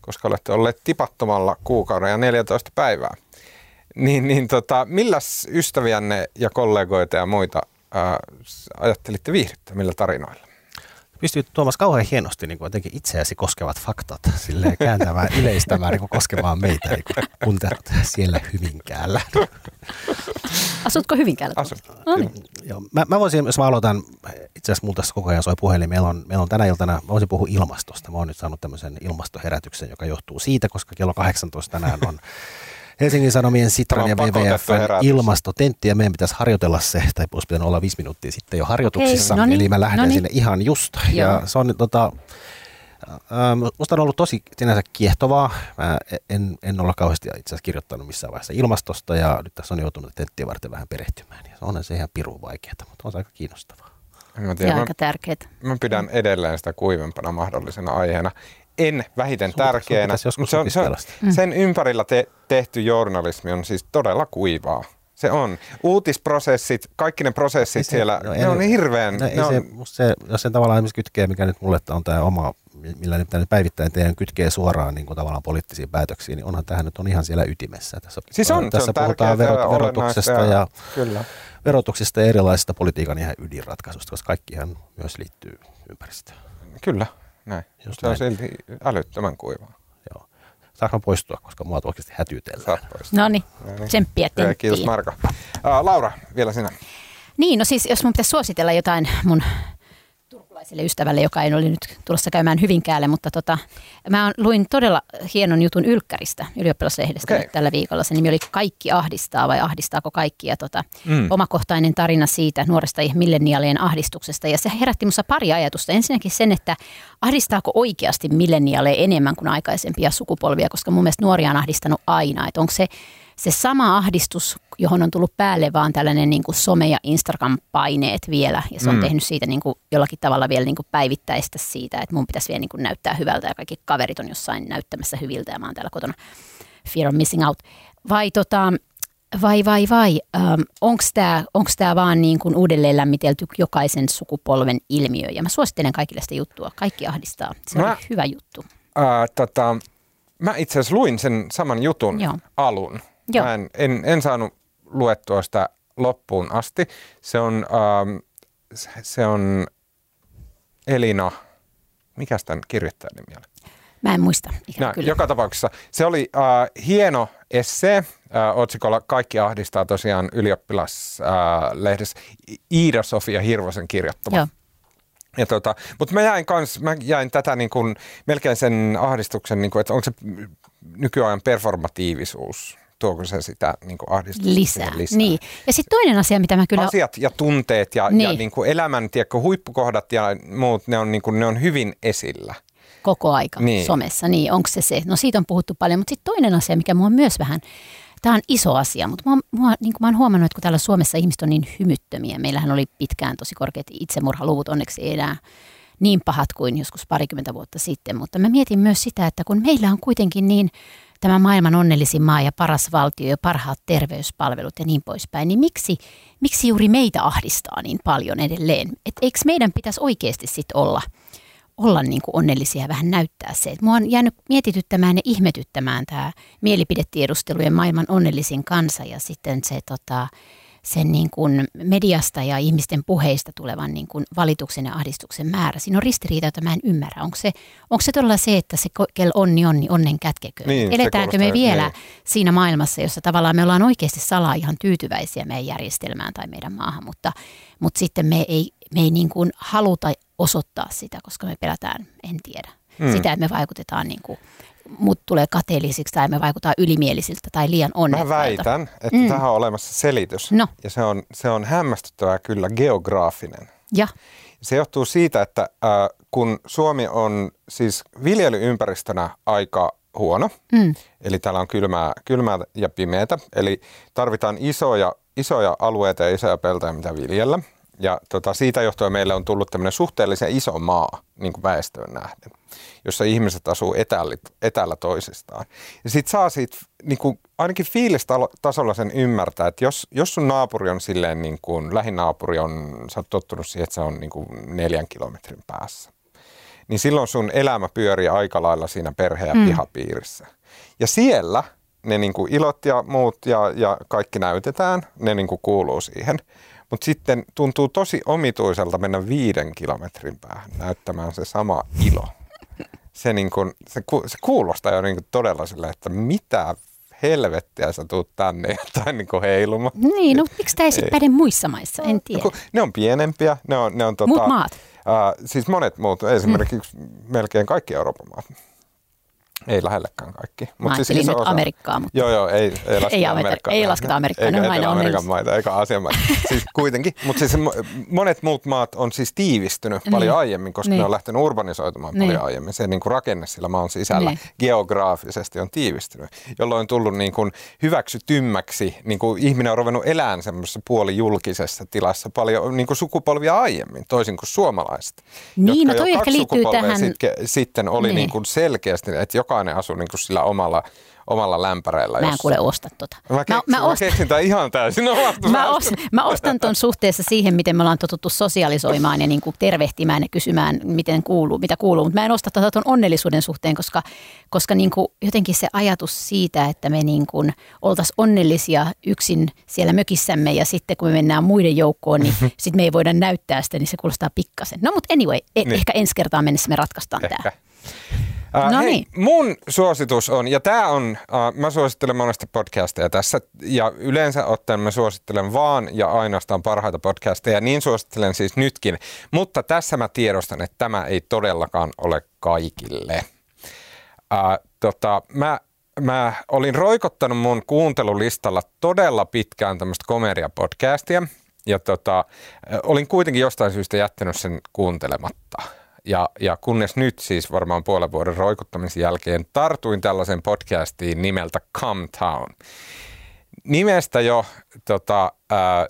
koska olette olleet tipattomalla kuukauden ja 14 päivää. Niin, niin tota, milläs ystäviänne ja kollegoita ja muita uh, ajattelitte viihdyttää, millä tarinoilla? Pystyy Tuomas kauhean hienosti niin kuin jotenkin itseäsi koskevat faktat sille kääntämään, yleistämään niin kuin koskemaan meitä niin kuin kunterot siellä Hyvinkäällä. Asutko Hyvinkäällä? Asut. No niin. Joo, mä, mä voisin, jos mä aloitan, itse asiassa mulla tässä koko ajan soi puhelin, meillä on, meillä on tänä iltana, mä voisin puhua ilmastosta. Mä oon nyt saanut tämmöisen ilmastoherätyksen, joka johtuu siitä, koska kello 18 tänään on Helsingin Sanomien, Sitran ja WWF ilmastotentti ja meidän pitäisi harjoitella se, tai olisi pitänyt olla viisi minuuttia sitten jo harjoituksissa, Hei, no niin, eli mä lähden no niin. sinne ihan just. Joo. Ja se on tota, Ähm, musta on ollut tosi sinänsä kiehtovaa. Mä en, en ole kauheasti itse asiassa kirjoittanut missään vaiheessa ilmastosta ja nyt tässä on joutunut tenttiä varten vähän perehtymään. Ja onhan se ihan pirun vaikeaa, mutta on se aika kiinnostavaa. Mä tiedän, ja aika tärkeää. Mä pidän edelleen sitä kuivempana mahdollisena aiheena en vähiten Suuta, tärkeänä. Se on, se on, mm. sen ympärillä te, tehty journalismi on siis todella kuivaa. Se on. Uutisprosessit, kaikki ne prosessit se, siellä, no, ne en, on hirveän... No, ne on, se, se, jos sen tavallaan esimerkiksi kytkee, mikä nyt mulle on tämä oma, millä nyt päivittäin teidän kytkee suoraan niin kuin tavallaan poliittisiin päätöksiin, niin onhan tähän nyt on ihan siellä ytimessä. Tässä, siis on, tässä on puhutaan verot, verotuksesta ja, ja, kyllä. verotuksesta ja erilaisista politiikan ihan ydinratkaisusta, koska kaikkihan myös liittyy ympäristöön. Kyllä. Näin. Just se näin. on silti älyttömän kuivaa. Joo. Saanko poistua, koska mua oikeasti hätytellään. Saat poistua. No niin, tsemppiä Kiitos Marko. Uh, Laura, vielä sinä. Niin, no siis jos mun pitäisi suositella jotain mun turkulaiselle ystävälle, joka ei ole nyt tulossa käymään Hyvinkäälle, mutta tota, mä luin todella hienon jutun Ylkkäristä, ylioppilaslehdestä okay. tällä viikolla. Se nimi oli Kaikki ahdistaa vai ahdistaako kaikki? Ja tota, mm. omakohtainen tarina siitä nuoresta milleniaalien ahdistuksesta. Ja se herätti minussa pari ajatusta. Ensinnäkin sen, että ahdistaako oikeasti milleniaaleja enemmän kuin aikaisempia sukupolvia, koska mun mielestä nuoria on ahdistanut aina. Että onko se se sama ahdistus, johon on tullut päälle vaan tällainen niin kuin some- ja Instagram-paineet vielä. Ja se on mm. tehnyt siitä niin kuin jollakin tavalla vielä niin kuin päivittäistä siitä, että mun pitäisi vielä niin kuin näyttää hyvältä ja kaikki kaverit on jossain näyttämässä hyviltä ja mä oon täällä kotona fear of missing out. Vai tota, vai vai vai, ähm, onko tämä onks tää vaan niin kuin uudelleen lämmitelty jokaisen sukupolven ilmiö? Ja mä suosittelen kaikille sitä juttua. Kaikki ahdistaa. Se mä, on hyvä juttu. Ää, tota, mä itse asiassa luin sen saman jutun Joo. alun. Joo. Mä en, en, en saanut luettua sitä loppuun asti. Se on, ähm, se on Elina, mikä tämän kirjoittajan nimi oli? Mä en muista. No, kyllä. Joka tapauksessa se oli äh, hieno esse äh, otsikolla Kaikki ahdistaa tosiaan ylioppilaslehdessä äh, Iida-Sofia Hirvosen kirjoittama. Joo. Ja tota, mutta mä jäin, kans, mä jäin tätä niin kuin, melkein sen ahdistuksen, niin kuin, että onko se nykyajan performatiivisuus tuoko se sitä niin kuin ahdistusta lisää. lisää. Niin. Ja sitten toinen asia, mitä mä kyllä... Asiat ja tunteet ja, niin. ja niin kuin elämän tiedätkö, huippukohdat ja muut, ne on, niin kuin, ne on hyvin esillä. Koko aika niin. somessa, niin onko se se? No siitä on puhuttu paljon, mutta sitten toinen asia, mikä mua on myös vähän Tämä on iso asia, mutta mua, mua, niin kuin mä oon huomannut, että kun täällä Suomessa ihmiset on niin hymyttömiä, meillähän oli pitkään tosi korkeat itsemurhaluvut, onneksi ei enää niin pahat kuin joskus parikymmentä vuotta sitten, mutta mä mietin myös sitä, että kun meillä on kuitenkin niin tämä maailman onnellisin maa ja paras valtio ja parhaat terveyspalvelut ja niin poispäin, niin miksi, miksi juuri meitä ahdistaa niin paljon edelleen? Et eikö meidän pitäisi oikeasti sitten olla, olla niin kuin onnellisia ja vähän näyttää se? Et mua on jäänyt mietityttämään ja ihmetyttämään tämä mielipidetiedustelujen maailman onnellisin kansa ja sitten se tota, sen niin kuin mediasta ja ihmisten puheista tulevan niin kuin valituksen ja ahdistuksen määrä. Siinä on ristiriita, jota mä en ymmärrä. Onko se, onko se todella se, että se kel onni on, niin onnen kätkekö? Niin, Eletäänkö me vielä niin. siinä maailmassa, jossa tavallaan me ollaan oikeasti salaa ihan tyytyväisiä meidän järjestelmään tai meidän maahan, mutta, mutta sitten me ei, me ei niin kuin haluta osoittaa sitä, koska me pelätään, en tiedä, hmm. sitä, että me vaikutetaan niin kuin mut tulee kateellisiksi tai me vaikutaan ylimielisiltä tai liian Mä onnekkailta. väitän, että mm. tähän on olemassa selitys. No. Ja se on, se on hämmästyttävää kyllä geograafinen. Ja, Se johtuu siitä, että äh, kun Suomi on siis viljelyympäristönä aika huono, mm, eli täällä on kylmää, kylmää ja pimeätä, eli tarvitaan isoja, isoja alueita ja isoja peltoja, mitä viljellä. Ja tota, siitä johtuen meille on tullut tämmöinen suhteellisen iso maa niin kuin väestöön nähden, jossa ihmiset asuu etäällä, etäällä toisistaan. Ja sitten saa siitä niin kuin, ainakin fiilistasolla sen ymmärtää, että jos, jos sun naapuri on silleen, niin kuin, lähinaapuri on, sä oot tottunut siihen, että se on niin kuin neljän kilometrin päässä, niin silloin sun elämä pyörii aika lailla siinä perhe- ja Mm. pihapiirissä. Ja siellä ne niin kuin ilot ja muut ja, ja kaikki näytetään, ne niin kuin kuuluu siihen. Mutta sitten tuntuu tosi omituiselta mennä viiden kilometrin päähän näyttämään se sama ilo. Se, niin kuin, se, ku, se kuulostaa jo niin kuin todella sille, että mitä helvettiä sä tuut tänne jotain niin heilumaan. niin, no miksi tämä ei sitten päde muissa maissa, en tiedä. Kun Ne on pienempiä, ne on, ne on tota, Muut maat. Ää, siis monet muut, esimerkiksi mm. melkein kaikki Euroopan maat. Ei lähellekään kaikki. Mä ajattelin nyt Amerikkaa, mutta Joo, joo, ei, ei lasketa Ei Ameri- Amerikkaa. ei lasketa Amerikkaa, ne eikä on aina Etelä-Amerikan onnellisia. maita, eikä Aasian maita. siis kuitenkin, mutta siis mo- monet muut maat on siis tiivistynyt Niin. paljon aiemmin, koska Niin. ne on lähtenyt urbanisoitumaan Niin. paljon aiemmin. Se niin kuin rakenne sillä maan sisällä Niin. geograafisesti on tiivistynyt, jolloin on tullut niin kuin hyväksytymmäksi. Niin kuin ihminen on ruvennut elämään semmoisessa puolijulkisessa tilassa paljon niin kuin sukupolvia aiemmin, toisin kuin suomalaiset. Niin, jotka no toi jo ehkä liittyy tähän- Sitten, sitten oli. Niin. Niin kuin selkeästi, että jokainen asui niin kuin sillä omalla, omalla lämpäreillä. mä en jossa- kuule osta tota. Mä, keksin, mä, mä, ostan, keksin tämän ihan täysin omasta Mä, päästä. os, mä ostan ton suhteessa siihen, miten me ollaan totuttu sosialisoimaan ja niin kuin tervehtimään ja kysymään, miten kuuluu, mitä kuuluu. Mutta mä en osta tota ton onnellisuuden suhteen, koska, koska niin kuin jotenkin se ajatus siitä, että me niin kuin oltaisiin onnellisia yksin siellä mökissämme ja sitten kun me mennään muiden joukkoon, niin sitten me ei voida näyttää sitä, niin se kuulostaa pikkasen. No mutta anyway, e- Niin. ehkä ensi kertaa mennessä me ratkaistaan Ehkä. tämä. Äh, No hei, niin. mun suositus on, ja tämä on, äh, mä suosittelen monesti podcasteja tässä, ja yleensä ottaen mä suosittelen vaan ja ainoastaan parhaita podcasteja, niin suosittelen siis nytkin, mutta tässä mä tiedostan, että tämä ei todellakaan ole kaikille. Äh, tota, mä, mä olin roikottanut mun kuuntelulistalla todella pitkään tämmöistä komediapodcastia, ja tota, olin kuitenkin jostain syystä jättänyt sen kuuntelematta. Ja, ja kunnes nyt siis varmaan puolen vuoden roikuttamisen jälkeen tartuin tällaisen podcastiin nimeltä Come Town. Nimestä jo tota,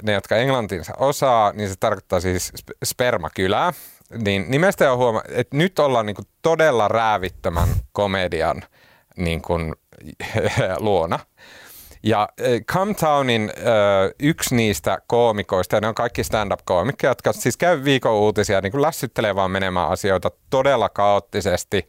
ne, jotka englantinsa osaa, niin se tarkoittaa siis sp- spermakylää. Niin nimestä jo huomaa, että nyt ollaan niinku todella räävittömän komedian niin kuin, luona. Ja äh, Comtownin äh, yksi niistä koomikoista, ja ne on kaikki stand-up-koomikkoja, jotka siis käy viikon uutisia, niin kuin lässyttelee vaan menemään asioita todella kaoottisesti,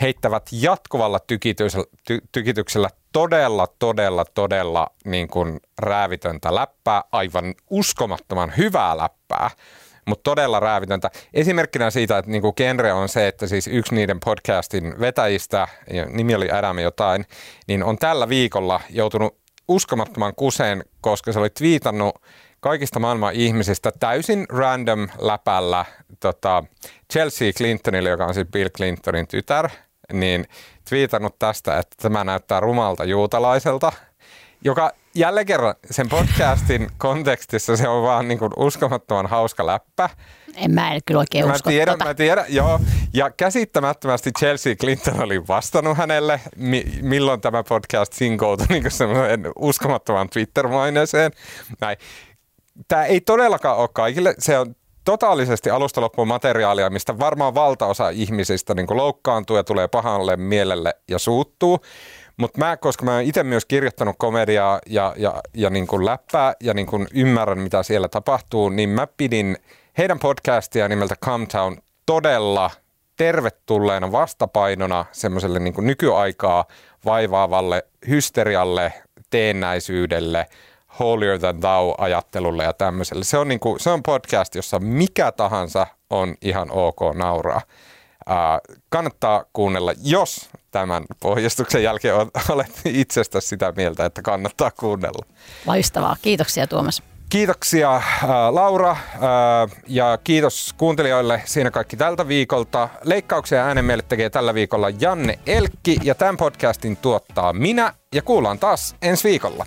heittävät jatkuvalla tykityksellä, ty, tykityksellä todella, todella, todella niin kuin räävitöntä läppää, aivan uskomattoman hyvää läppää mutta todella räävitöntä. Esimerkkinä siitä, että niinku genre on se, että siis yksi niiden podcastin vetäjistä, nimi oli Adam jotain, niin on tällä viikolla joutunut uskomattoman kuseen, koska se oli twiitannut kaikista maailman ihmisistä täysin random läpällä tota, Chelsea Clintonille, joka on siis Bill Clintonin tytär, niin twiitannut tästä, että tämä näyttää rumalta juutalaiselta, joka jälleen kerran sen podcastin kontekstissa se on vaan niin kuin uskomattoman hauska läppä. En mä en kyllä oikein Mä usko tiedän, tota. mä tiedän, joo. Ja käsittämättömästi Chelsea Clinton oli vastannut hänelle, mi- milloin tämä podcast sinkoutui niin semmoisen uskomattoman Twitter-maineeseen. Näin. Tämä ei todellakaan ole kaikille. Se on totaalisesti alusta loppuun materiaalia, mistä varmaan valtaosa ihmisistä niin loukkaantuu ja tulee pahalle mielelle ja suuttuu. Mutta mä, koska mä oon itse myös kirjoittanut komediaa ja, ja, ja niin kuin läppää ja niin kuin ymmärrän, mitä siellä tapahtuu, niin mä pidin heidän podcastia nimeltä Cometown todella tervetulleena vastapainona semmoiselle niin nykyaikaa vaivaavalle hysterialle, teennäisyydelle, holier than thou-ajattelulle ja tämmöiselle. Se on, niin kuin, se on podcast, jossa mikä tahansa on ihan ok nauraa. Uh, kannattaa kuunnella, jos tämän pohjastuksen jälkeen olet itsestä sitä mieltä, että kannattaa kuunnella. Loistavaa. Kiitoksia Tuomas. Kiitoksia äh, Laura äh, ja kiitos kuuntelijoille siinä kaikki tältä viikolta. Leikkauksia äänen meille tekee tällä viikolla Janne Elkki ja tämän podcastin tuottaa minä ja kuullaan taas ensi viikolla.